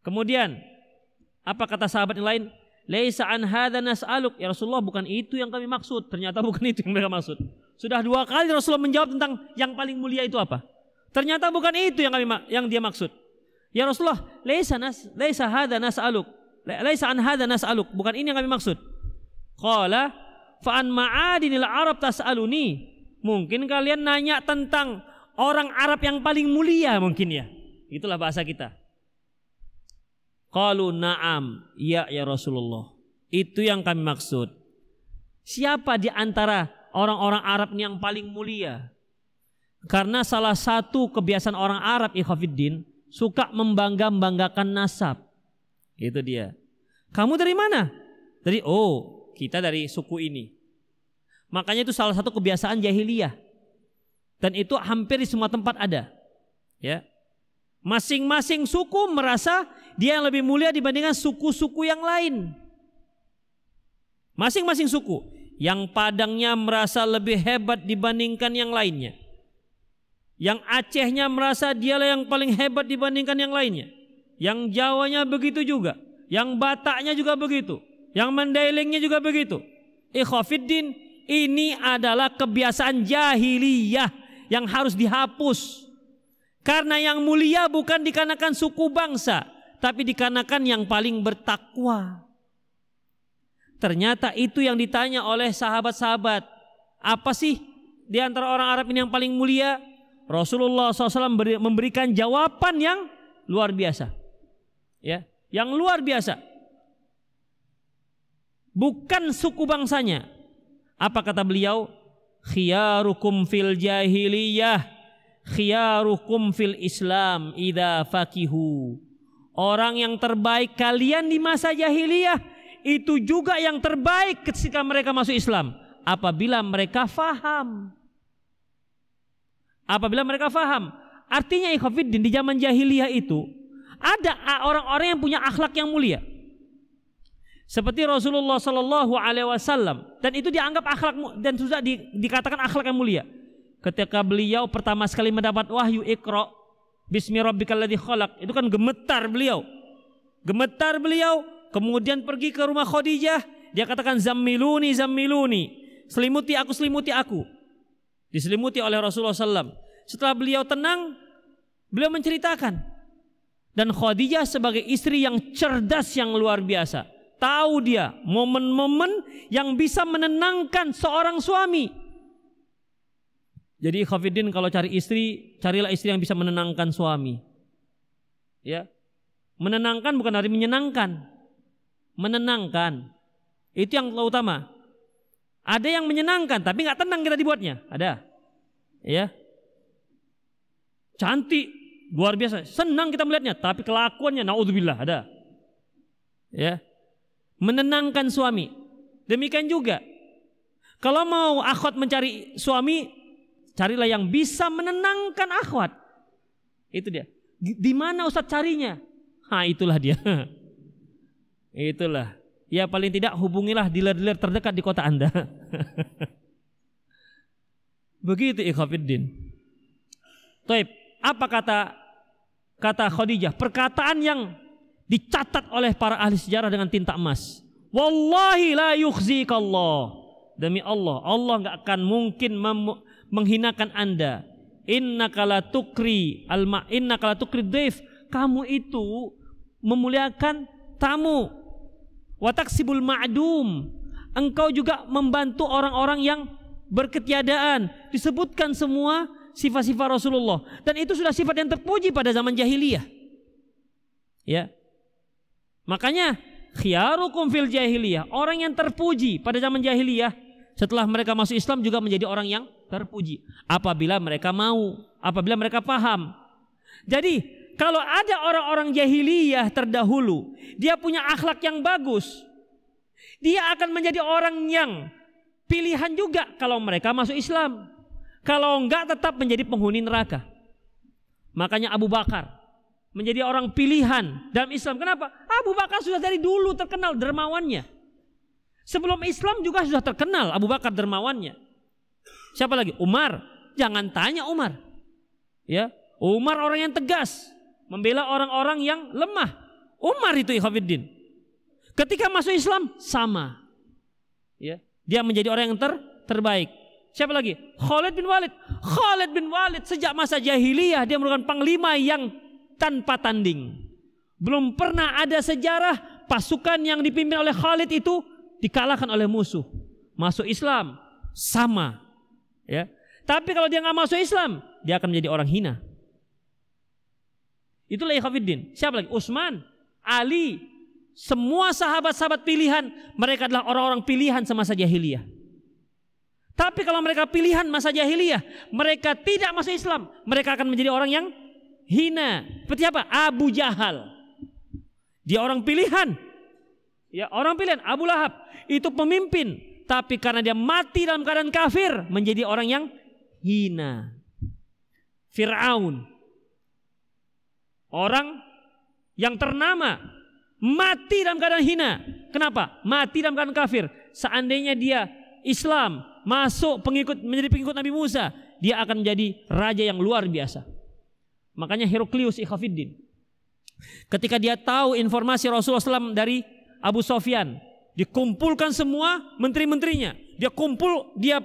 Kemudian apa kata sahabat yang lain? Laisa an hadza nas'aluk. Ya Rasulullah bukan itu yang kami maksud. Ternyata bukan itu yang mereka maksud. Sudah dua kali Rasulullah menjawab tentang yang paling mulia itu apa. Ternyata bukan itu yang kami yang dia maksud. Ya Rasulullah, laisa nas laisa hadza nas'aluk. Laisa an hadza nas'aluk. Bukan ini yang kami maksud. Qala fa an ma'adinil Arab tas'aluni. Mungkin kalian nanya tentang orang Arab yang paling mulia mungkin ya. Itulah bahasa kita. Qalu na'am, ya ya Rasulullah. Itu yang kami maksud. Siapa di antara orang-orang Arab yang paling mulia? Karena salah satu kebiasaan orang Arab ikhafiddin suka membangga-banggakan nasab. Itu dia. Kamu dari mana? Dari oh, kita dari suku ini. Makanya itu salah satu kebiasaan jahiliyah. Dan itu hampir di semua tempat ada. Ya. Masing-masing suku merasa dia yang lebih mulia dibandingkan suku-suku yang lain. Masing-masing suku. Yang Padangnya merasa lebih hebat dibandingkan yang lainnya. Yang Acehnya merasa dialah yang paling hebat dibandingkan yang lainnya. Yang Jawanya begitu juga. Yang Bataknya juga begitu. Yang Mandailingnya juga begitu. Ikhafiddin ini adalah kebiasaan jahiliyah yang harus dihapus. Karena yang mulia bukan dikarenakan suku bangsa, tapi dikarenakan yang paling bertakwa. Ternyata itu yang ditanya oleh sahabat-sahabat. Apa sih di antara orang Arab ini yang paling mulia? Rasulullah SAW memberikan jawaban yang luar biasa. Ya, yang luar biasa. Bukan suku bangsanya. Apa kata beliau? Khiyarukum fil jahiliyah khiyarukum fil Islam idza fakihu. Orang yang terbaik kalian di masa jahiliyah itu juga yang terbaik ketika mereka masuk Islam apabila mereka faham. Apabila mereka faham. Artinya ikhwafiddin di zaman jahiliyah itu ada orang-orang yang punya akhlak yang mulia. Seperti Rasulullah Shallallahu Alaihi Wasallam. Dan itu dianggap akhlak dan sudah di, dikatakan akhlak yang mulia. Ketika beliau pertama sekali mendapat wahyu Iqra bismi rabbikal ladzi khalaq. Itu kan gemetar beliau. Gemetar beliau. Kemudian pergi ke rumah Khadijah. Dia katakan zammiluni zammiluni. Selimuti aku selimuti aku. Diselimuti oleh Rasulullah SAW setelah beliau tenang beliau menceritakan. Dan Khadijah sebagai istri yang cerdas yang luar biasa tahu dia momen-momen yang bisa menenangkan seorang suami jadi Khafidin kalau cari istri, carilah istri yang bisa menenangkan suami. Ya. Menenangkan bukan dari menyenangkan. Menenangkan. Itu yang utama. Ada yang menyenangkan tapi nggak tenang kita dibuatnya. Ada. Ya. Cantik, luar biasa. Senang kita melihatnya, tapi kelakuannya naudzubillah ada. Ya. Menenangkan suami. Demikian juga kalau mau akhwat mencari suami Carilah yang bisa menenangkan akhwat. Itu dia. Di mana Ustaz carinya? Ha, itulah dia. itulah. Ya paling tidak hubungilah dealer-dealer terdekat di kota Anda. Begitu ikhwafiddin. Taib, apa kata kata Khadijah? Perkataan yang dicatat oleh para ahli sejarah dengan tinta emas. Wallahi la yukhzikallah. Demi Allah, Allah nggak akan mungkin menghinakan Anda. Inna kala tukri alma inna kala tukri daif. Kamu itu memuliakan tamu. Wataksibul ma'dum. Engkau juga membantu orang-orang yang berketiadaan. Disebutkan semua sifat-sifat Rasulullah dan itu sudah sifat yang terpuji pada zaman jahiliyah. Ya. Makanya khiyarukum fil jahiliyah, orang yang terpuji pada zaman jahiliyah setelah mereka masuk Islam juga menjadi orang yang terpuji apabila mereka mau, apabila mereka paham. Jadi, kalau ada orang-orang jahiliyah terdahulu, dia punya akhlak yang bagus, dia akan menjadi orang yang pilihan juga kalau mereka masuk Islam. Kalau enggak tetap menjadi penghuni neraka. Makanya Abu Bakar menjadi orang pilihan dalam Islam. Kenapa? Abu Bakar sudah dari dulu terkenal dermawannya. Sebelum Islam juga sudah terkenal Abu Bakar dermawannya. Siapa lagi? Umar. Jangan tanya Umar. Ya, Umar orang yang tegas, membela orang-orang yang lemah. Umar itu Ikhwanuddin. Ketika masuk Islam sama. Ya, dia menjadi orang yang ter terbaik. Siapa lagi? Khalid bin Walid. Khalid bin Walid sejak masa jahiliyah dia merupakan panglima yang tanpa tanding. Belum pernah ada sejarah pasukan yang dipimpin oleh Khalid itu dikalahkan oleh musuh. Masuk Islam sama. Ya. Tapi kalau dia nggak masuk Islam, dia akan menjadi orang hina. Itulah Ikhafiddin. Siapa lagi? Utsman, Ali, semua sahabat-sahabat pilihan, mereka adalah orang-orang pilihan semasa jahiliyah. Tapi kalau mereka pilihan masa jahiliyah, mereka tidak masuk Islam, mereka akan menjadi orang yang hina. Seperti apa? Abu Jahal. Dia orang pilihan. Ya, orang pilihan Abu Lahab itu pemimpin, tapi karena dia mati dalam keadaan kafir, menjadi orang yang hina. Firaun. Orang yang ternama mati dalam keadaan hina. Kenapa? Mati dalam keadaan kafir. Seandainya dia Islam masuk pengikut menjadi pengikut Nabi Musa, dia akan menjadi raja yang luar biasa. Makanya Heraklius Ikhafiddin ketika dia tahu informasi Rasulullah SAW dari Abu Sofyan, dikumpulkan semua menteri-menterinya, dia kumpul, dia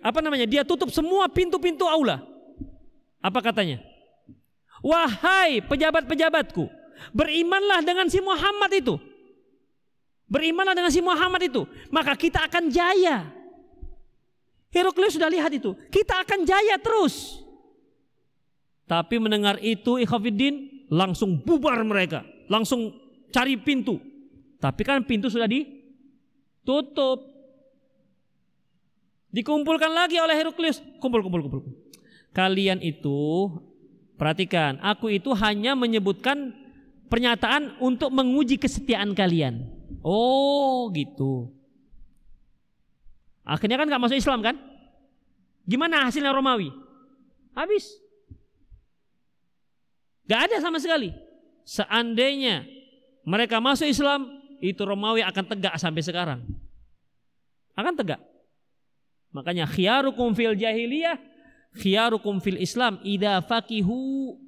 apa namanya? Dia tutup semua pintu-pintu aula. Apa katanya? Wahai pejabat-pejabatku, Berimanlah dengan si Muhammad itu. Berimanlah dengan si Muhammad itu, maka kita akan jaya. Heraklius sudah lihat itu. Kita akan jaya terus. Tapi mendengar itu Ikhafiddin langsung bubar mereka. Langsung cari pintu. Tapi kan pintu sudah ditutup. Dikumpulkan lagi oleh Heraklius. Kumpul, kumpul, kumpul. Kalian itu, perhatikan. Aku itu hanya menyebutkan pernyataan untuk menguji kesetiaan kalian. Oh, gitu. Akhirnya kan nggak masuk Islam kan? Gimana hasilnya Romawi? Habis. Gak ada sama sekali. Seandainya mereka masuk Islam, itu Romawi akan tegak sampai sekarang. Akan tegak. Makanya khiyarukum fil jahiliyah, khiyarukum fil Islam ida fakihu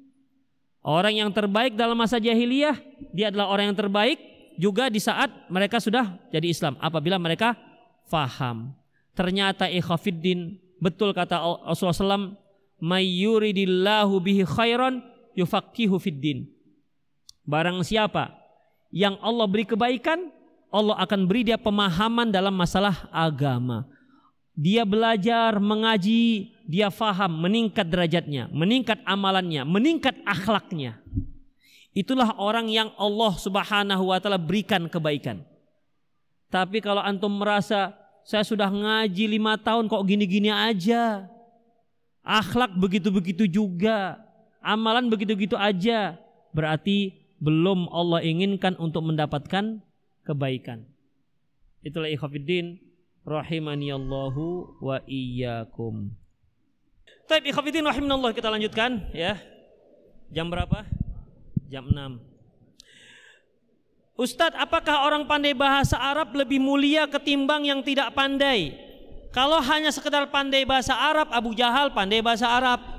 Orang yang terbaik dalam masa jahiliyah, dia adalah orang yang terbaik juga di saat mereka sudah jadi Islam. Apabila mereka faham. Ternyata ikhafiddin, betul kata Rasulullah SAW, mayyuridillahu bihi khairan yufakihu fiddin. Barang siapa yang Allah beri kebaikan, Allah akan beri dia pemahaman dalam masalah agama. Dia belajar mengaji, dia faham, meningkat derajatnya, meningkat amalannya, meningkat akhlaknya. Itulah orang yang Allah Subhanahu wa taala berikan kebaikan. Tapi kalau antum merasa saya sudah ngaji lima tahun kok gini-gini aja. Akhlak begitu-begitu juga. Amalan begitu-begitu aja. Berarti belum Allah inginkan untuk mendapatkan kebaikan. Itulah ikhwafiddin rahimani Allahu wa iyyakum. Baik, ikhwatiddin rahimanallah kita lanjutkan ya. Jam berapa? Jam 6. Ustadz, apakah orang pandai bahasa Arab lebih mulia ketimbang yang tidak pandai? Kalau hanya sekedar pandai bahasa Arab, Abu Jahal pandai bahasa Arab.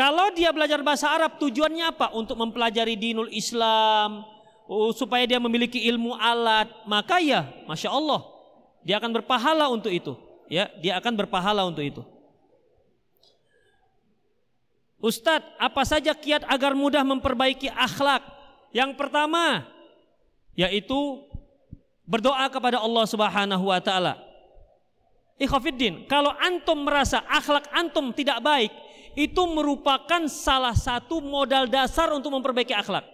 Kalau dia belajar bahasa Arab, tujuannya apa? Untuk mempelajari dinul Islam, oh, supaya dia memiliki ilmu alat, maka ya, masya Allah, dia akan berpahala untuk itu. Ya, dia akan berpahala untuk itu. Ustadz, apa saja kiat agar mudah memperbaiki akhlak? Yang pertama, yaitu berdoa kepada Allah Subhanahu wa taala. Ikhafiddin, kalau antum merasa akhlak antum tidak baik, itu merupakan salah satu modal dasar untuk memperbaiki akhlak.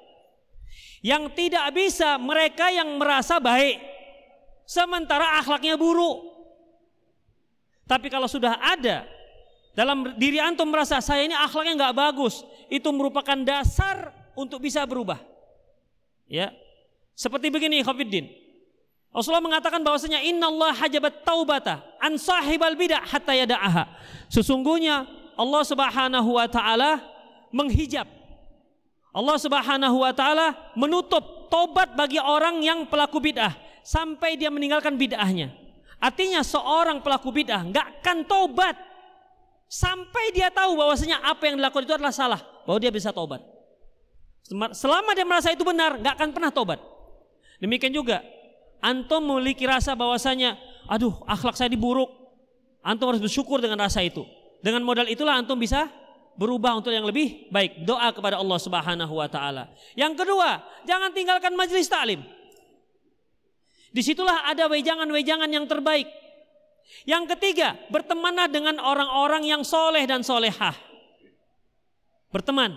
Yang tidak bisa mereka yang merasa baik sementara akhlaknya buruk. Tapi kalau sudah ada dalam diri antum merasa saya ini akhlaknya nggak bagus, itu merupakan dasar untuk bisa berubah. Ya. Seperti begini Khafiddin. Rasulullah mengatakan bahwasanya Allah hajabat taubata an sahibal bidah hatta yada'aha. Sesungguhnya Allah Subhanahu wa taala menghijab Allah Subhanahu wa taala menutup tobat bagi orang yang pelaku bid'ah sampai dia meninggalkan bid'ahnya. Artinya seorang pelaku bid'ah nggak akan tobat sampai dia tahu bahwasanya apa yang dilakukan itu adalah salah, bahwa dia bisa tobat. Selama dia merasa itu benar, nggak akan pernah tobat. Demikian juga antum memiliki rasa bahwasanya, aduh akhlak saya diburuk, antum harus bersyukur dengan rasa itu. Dengan modal itulah antum bisa berubah untuk yang lebih baik. Doa kepada Allah Subhanahu wa taala. Yang kedua, jangan tinggalkan majelis taklim. Di situlah ada wejangan-wejangan yang terbaik. Yang ketiga, bertemanlah dengan orang-orang yang soleh dan solehah. Berteman,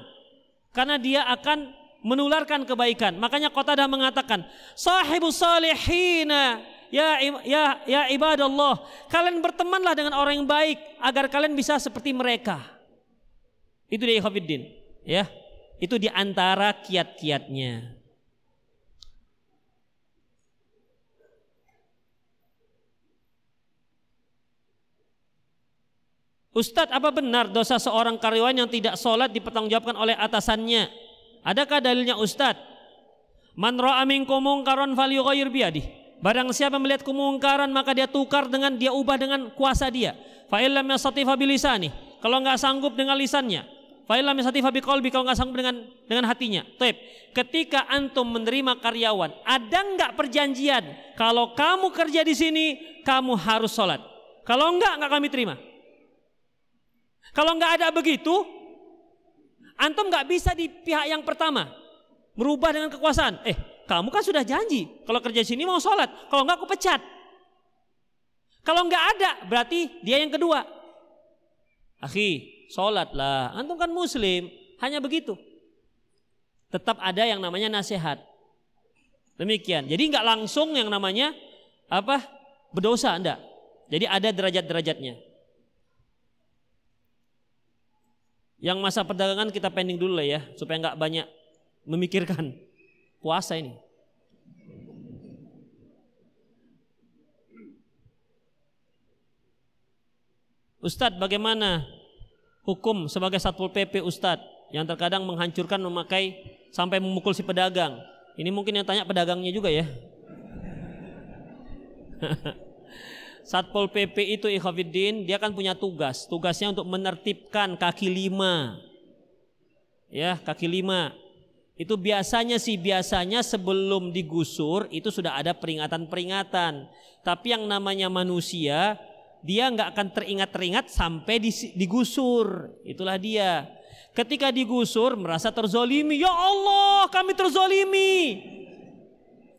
karena dia akan menularkan kebaikan. Makanya Qatadah mengatakan, "Sahibus salihina ya ya ya ibadallah, kalian bertemanlah dengan orang yang baik agar kalian bisa seperti mereka." Itu dia Khafiddin, ya. Itu di antara kiat-kiatnya. Ustadz apa benar dosa seorang karyawan yang tidak sholat dipertanggungjawabkan oleh atasannya? Adakah dalilnya Ustadz? Man ra'a minkum mungkaran falyughayyir biyadih. Barang siapa melihat kemungkaran maka dia tukar dengan dia ubah dengan kuasa dia. Fa illam yastati bilisani. Kalau enggak sanggup dengan lisannya, Fa'ilam yasati fabi qalbi kalau nggak sanggup dengan dengan hatinya. Taib. Ketika antum menerima karyawan, ada nggak perjanjian kalau kamu kerja di sini kamu harus sholat. Kalau enggak nggak kami terima. Kalau nggak ada begitu, antum nggak bisa di pihak yang pertama merubah dengan kekuasaan. Eh, kamu kan sudah janji kalau kerja sini mau sholat. Kalau nggak aku pecat. Kalau nggak ada, berarti dia yang kedua. Akhi, sholatlah. Antum kan muslim, hanya begitu. Tetap ada yang namanya nasihat. Demikian. Jadi nggak langsung yang namanya apa berdosa anda. Jadi ada derajat-derajatnya. Yang masa perdagangan kita pending dulu lah ya, supaya nggak banyak memikirkan puasa ini. Ustadz bagaimana hukum sebagai satpol pp ustadz yang terkadang menghancurkan memakai sampai memukul si pedagang. Ini mungkin yang tanya pedagangnya juga ya. Satpol PP itu ikhwafiddin dia kan punya tugas. Tugasnya untuk menertibkan kaki lima. Ya, kaki lima. Itu biasanya sih biasanya sebelum digusur itu sudah ada peringatan-peringatan. Tapi yang namanya manusia dia nggak akan teringat-teringat sampai digusur. Itulah dia. Ketika digusur merasa terzolimi. Ya Allah kami terzolimi.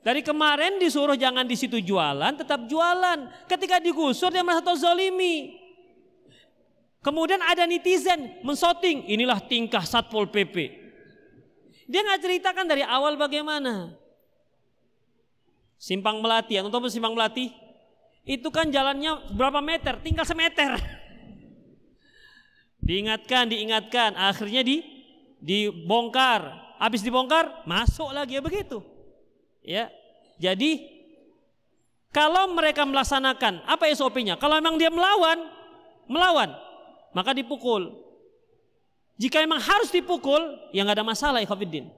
Dari kemarin disuruh jangan di situ jualan, tetap jualan. Ketika digusur dia merasa terzolimi. Kemudian ada netizen mensoting, inilah tingkah Satpol PP. Dia nggak ceritakan dari awal bagaimana. Simpang Melati, atau simpang Melati? Itu kan jalannya berapa meter? Tinggal semeter. Diingatkan, diingatkan, akhirnya di dibongkar. Habis dibongkar, masuk lagi ya begitu. Ya. Jadi kalau mereka melaksanakan apa SOP-nya? Kalau memang dia melawan, melawan, maka dipukul. Jika memang harus dipukul, ya nggak ada masalah ikhwatiddin.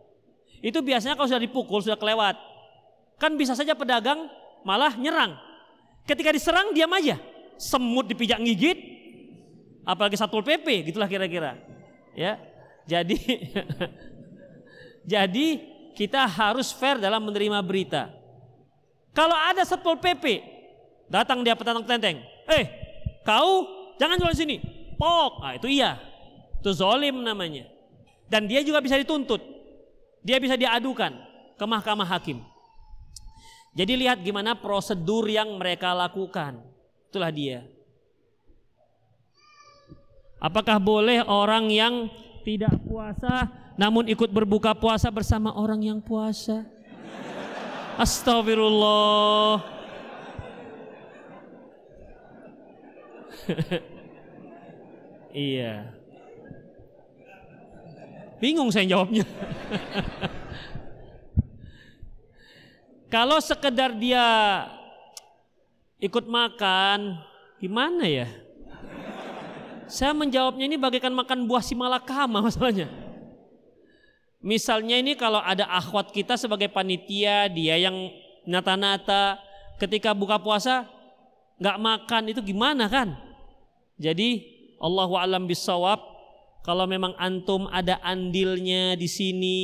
Itu biasanya kalau sudah dipukul sudah kelewat. Kan bisa saja pedagang malah nyerang. Ketika diserang diam aja. Semut dipijak gigit, apalagi satpol pp, gitulah kira-kira. Ya, jadi jadi kita harus fair dalam menerima berita. Kalau ada satpol pp datang dia petang tenteng, eh kau jangan jual sini, pok, nah, itu iya, itu zolim namanya. Dan dia juga bisa dituntut, dia bisa diadukan ke mahkamah hakim. Jadi lihat gimana prosedur yang mereka lakukan. Itulah dia. Apakah boleh orang yang tidak puasa namun ikut berbuka puasa bersama orang yang puasa? Astagfirullah. iya. Bingung saya jawabnya. Kalau sekedar dia ikut makan, gimana ya? Saya menjawabnya ini bagaikan makan buah si malakama masalahnya. Misalnya ini kalau ada akhwat kita sebagai panitia, dia yang nata-nata, ketika buka puasa nggak makan itu gimana kan? Jadi Allahu alam bisawab kalau memang antum ada andilnya di sini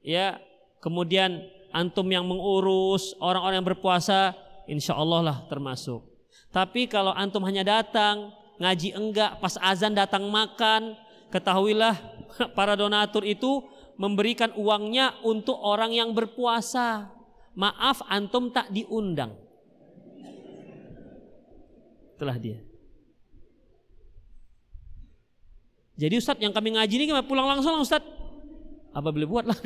ya kemudian antum yang mengurus orang-orang yang berpuasa insya Allah lah termasuk. Tapi kalau antum hanya datang ngaji enggak pas azan datang makan ketahuilah para donatur itu memberikan uangnya untuk orang yang berpuasa. Maaf antum tak diundang. Itulah dia Jadi Ustadz yang kami ngaji ini pulang langsung Ustadz. Apa boleh buat lah.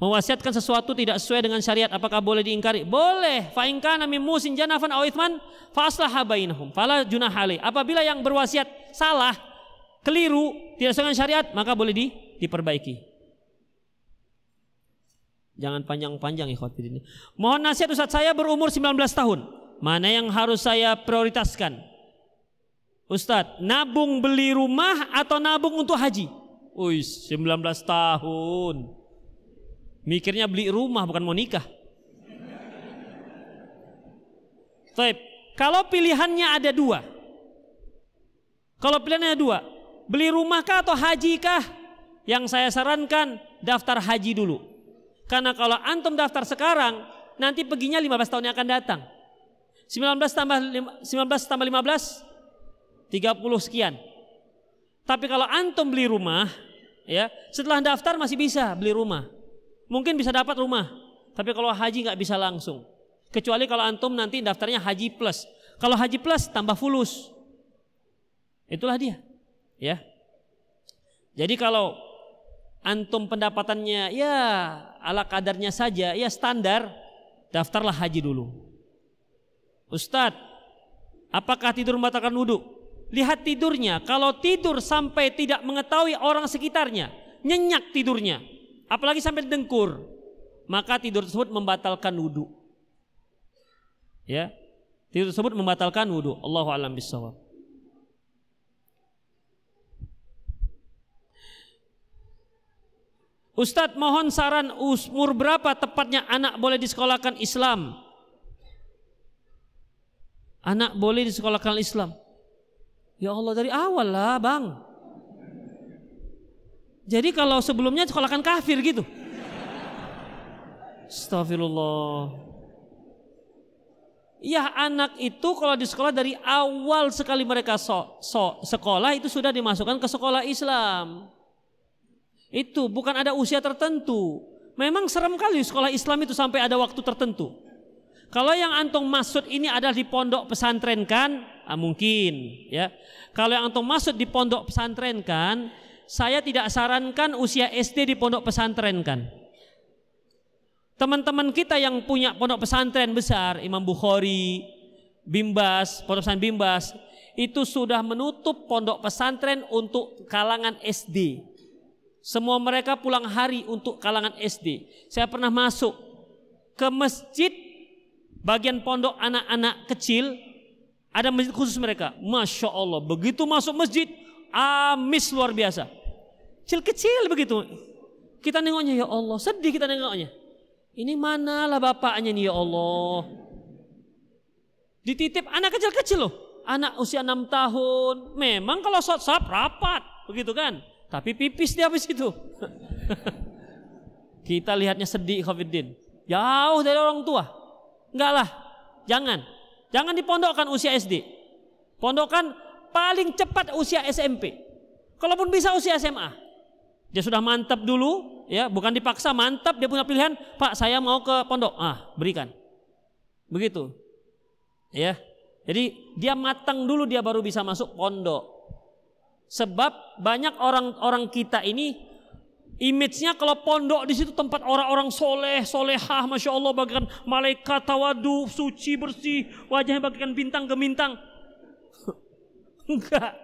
Mewasiatkan sesuatu tidak sesuai dengan syariat apakah boleh diingkari? Boleh. Fa in kana min musin janafan aw ithman fa. Fala Apabila yang berwasiat salah, keliru, tidak sesuai dengan syariat, maka boleh di, diperbaiki. Jangan panjang-panjang ikhwat ini. Mohon nasihat Ustaz saya berumur 19 tahun. Mana yang harus saya prioritaskan? Ustadz, nabung beli rumah atau nabung untuk haji? Wih, 19 tahun. Mikirnya beli rumah bukan mau nikah. Taib. Kalau pilihannya ada dua. Kalau pilihannya ada dua. Beli rumah kah atau haji kah? Yang saya sarankan daftar haji dulu. Karena kalau antum daftar sekarang, nanti perginya 15 tahun yang akan datang. 19 tambah 19 tambah 15 30 sekian. Tapi kalau antum beli rumah, ya, setelah daftar masih bisa beli rumah. Mungkin bisa dapat rumah. Tapi kalau haji nggak bisa langsung. Kecuali kalau antum nanti daftarnya haji plus. Kalau haji plus tambah fulus. Itulah dia. Ya. Jadi kalau antum pendapatannya ya ala kadarnya saja, ya standar, daftarlah haji dulu. Ustadz, apakah tidur membatalkan wudhu? Lihat tidurnya. Kalau tidur sampai tidak mengetahui orang sekitarnya, nyenyak tidurnya, apalagi sampai dengkur, maka tidur tersebut membatalkan wudhu. Ya, tidur tersebut membatalkan wudhu. Allahu a'lam bishawab. Ustadz mohon saran umur berapa tepatnya anak boleh disekolahkan Islam Anak boleh disekolahkan Islam. Ya Allah dari awal lah bang. Jadi kalau sebelumnya sekolahkan kafir gitu. Astagfirullah. Ya anak itu kalau di sekolah dari awal sekali mereka so, so, sekolah itu sudah dimasukkan ke sekolah Islam. Itu bukan ada usia tertentu. Memang serem kali sekolah Islam itu sampai ada waktu tertentu. Kalau yang antum maksud ini adalah di pondok pesantren kan? Ah, mungkin ya. Kalau yang antum maksud di pondok pesantren kan, saya tidak sarankan usia SD di pondok pesantren kan. Teman-teman kita yang punya pondok pesantren besar, Imam Bukhari, Bimbas, pondok pesantren Bimbas, itu sudah menutup pondok pesantren untuk kalangan SD. Semua mereka pulang hari untuk kalangan SD. Saya pernah masuk ke masjid bagian pondok anak-anak kecil ada masjid khusus mereka. Masya Allah, begitu masuk masjid, amis luar biasa. Kecil-kecil begitu. Kita nengoknya ya Allah, sedih kita nengoknya. Ini manalah bapaknya nih ya Allah. Dititip anak kecil-kecil loh. Anak usia 6 tahun. Memang kalau sot-sop rapat. Begitu kan. Tapi pipis dia habis itu. kita lihatnya sedih Khafiddin. Jauh dari orang tua. Enggak lah, jangan. Jangan dipondokkan usia SD. Pondokkan paling cepat usia SMP. Kalaupun bisa usia SMA. Dia sudah mantap dulu, ya, bukan dipaksa, mantap dia punya pilihan, Pak, saya mau ke pondok. Ah, berikan. Begitu. Ya. Jadi dia matang dulu dia baru bisa masuk pondok. Sebab banyak orang-orang kita ini Image-nya kalau pondok di situ tempat orang-orang soleh, solehah, masya Allah bagikan malaikat tawadu, suci bersih, wajahnya bagikan bintang ke bintang. Enggak,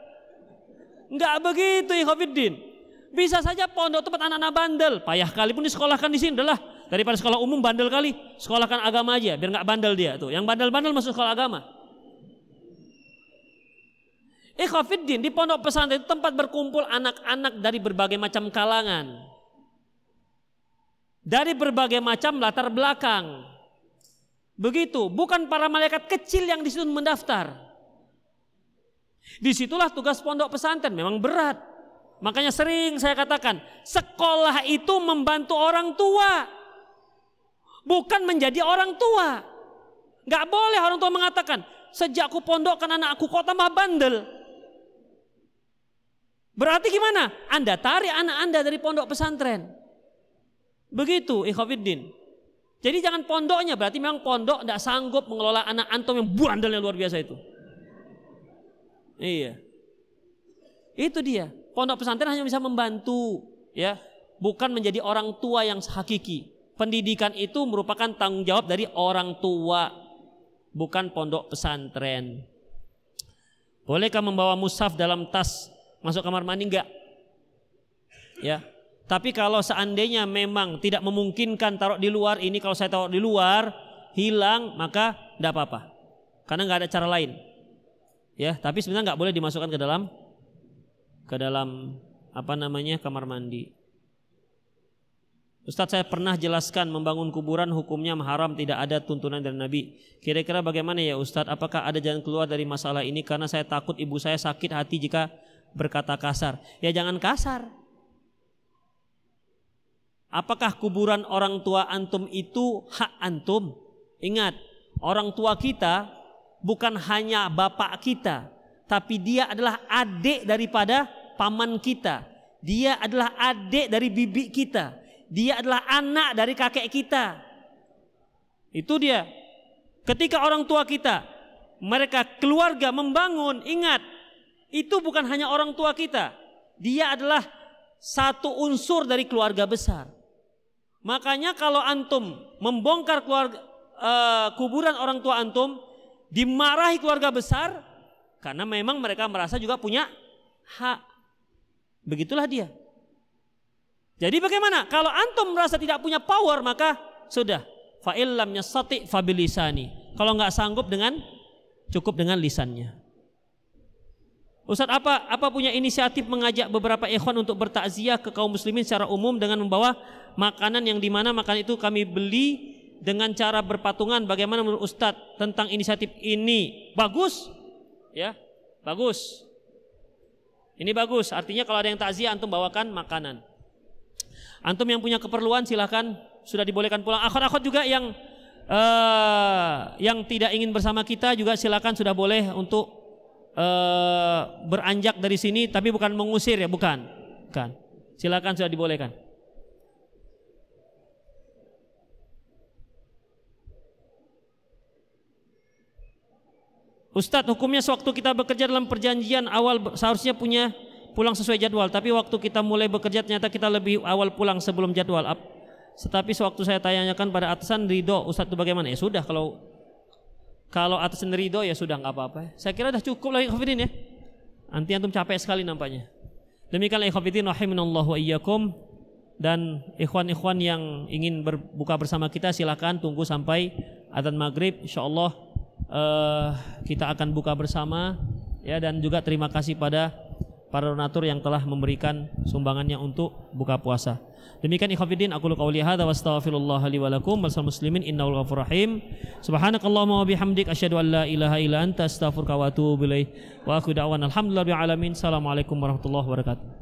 enggak begitu ya Khofiddin. Bisa saja pondok tempat anak-anak bandel, payah kali pun disekolahkan di sini adalah daripada sekolah umum bandel kali, sekolahkan agama aja biar nggak bandel dia tuh. Yang bandel-bandel masuk sekolah agama. Ikhwafiddin di pondok pesantren itu tempat berkumpul anak-anak dari berbagai macam kalangan. Dari berbagai macam latar belakang. Begitu, bukan para malaikat kecil yang disuruh mendaftar. Di situlah tugas pondok pesantren memang berat. Makanya sering saya katakan, sekolah itu membantu orang tua. Bukan menjadi orang tua. Gak boleh orang tua mengatakan, sejak aku pondokkan anak aku kok tambah bandel. Berarti gimana? Anda tarik anak Anda dari pondok pesantren. Begitu ikhwafiddin. Jadi jangan pondoknya berarti memang pondok tidak sanggup mengelola anak antum yang bandelnya luar biasa itu. Iya. Itu dia. Pondok pesantren hanya bisa membantu ya, bukan menjadi orang tua yang hakiki. Pendidikan itu merupakan tanggung jawab dari orang tua, bukan pondok pesantren. Bolehkah membawa mushaf dalam tas masuk kamar mandi enggak? Ya. Tapi kalau seandainya memang tidak memungkinkan taruh di luar ini kalau saya taruh di luar hilang maka tidak apa-apa. Karena nggak ada cara lain. Ya, tapi sebenarnya nggak boleh dimasukkan ke dalam ke dalam apa namanya kamar mandi. Ustadz saya pernah jelaskan membangun kuburan hukumnya haram tidak ada tuntunan dari Nabi. Kira-kira bagaimana ya Ustadz? Apakah ada jalan keluar dari masalah ini? Karena saya takut ibu saya sakit hati jika berkata kasar. Ya jangan kasar. Apakah kuburan orang tua antum itu hak antum? Ingat, orang tua kita bukan hanya bapak kita, tapi dia adalah adik daripada paman kita. Dia adalah adik dari bibi kita. Dia adalah anak dari kakek kita. Itu dia. Ketika orang tua kita, mereka keluarga membangun, ingat, itu bukan hanya orang tua kita. Dia adalah satu unsur dari keluarga besar. Makanya kalau antum membongkar keluarga uh, kuburan orang tua antum, dimarahi keluarga besar, karena memang mereka merasa juga punya hak. Begitulah dia. Jadi bagaimana? Kalau antum merasa tidak punya power maka sudah. Fa'illam nyasati fabilisani. Kalau nggak sanggup dengan cukup dengan lisannya. Ustadz apa apa punya inisiatif mengajak beberapa ikhwan untuk bertakziah ke kaum muslimin secara umum dengan membawa makanan yang di mana makan itu kami beli dengan cara berpatungan bagaimana menurut Ustadz tentang inisiatif ini bagus Ya, bagus. Ini bagus. Artinya kalau ada yang takziah antum bawakan makanan. Antum yang punya keperluan silahkan sudah dibolehkan pulang. Akhwat-akhwat juga yang uh, yang tidak ingin bersama kita juga silakan sudah boleh untuk uh, beranjak dari sini tapi bukan mengusir ya, bukan. Bukan. Silakan sudah dibolehkan. Ustadz hukumnya sewaktu kita bekerja dalam perjanjian awal seharusnya punya pulang sesuai jadwal tapi waktu kita mulai bekerja ternyata kita lebih awal pulang sebelum jadwal. Tetapi sewaktu saya tanyakan pada atasan ridho Ustadz itu bagaimana ya sudah kalau kalau atasan ridho ya sudah nggak apa-apa. Saya kira sudah cukup lagi khafidin ya. Nanti antum capek sekali nampaknya. Demikianlah khafidin rahimanallahu wa iyyakum. Dan ikhwan-ikhwan yang ingin berbuka bersama kita silakan tunggu sampai adzan maghrib. Insyaallah uh, kita akan buka bersama. Ya dan juga terima kasih pada para donatur yang telah memberikan sumbangannya untuk buka puasa. Demikian ikhwatiddin aku qauli hadza wa astaghfirullah li wa lakum wal muslimin innahu ghafurur rahim. Subhanakallahumma wa bihamdik asyhadu an la ilaha illa anta astaghfiruka wa atubu ilaik. Wa akhu da'wan alhamdulillahi alamin. Assalamualaikum warahmatullahi wabarakatuh.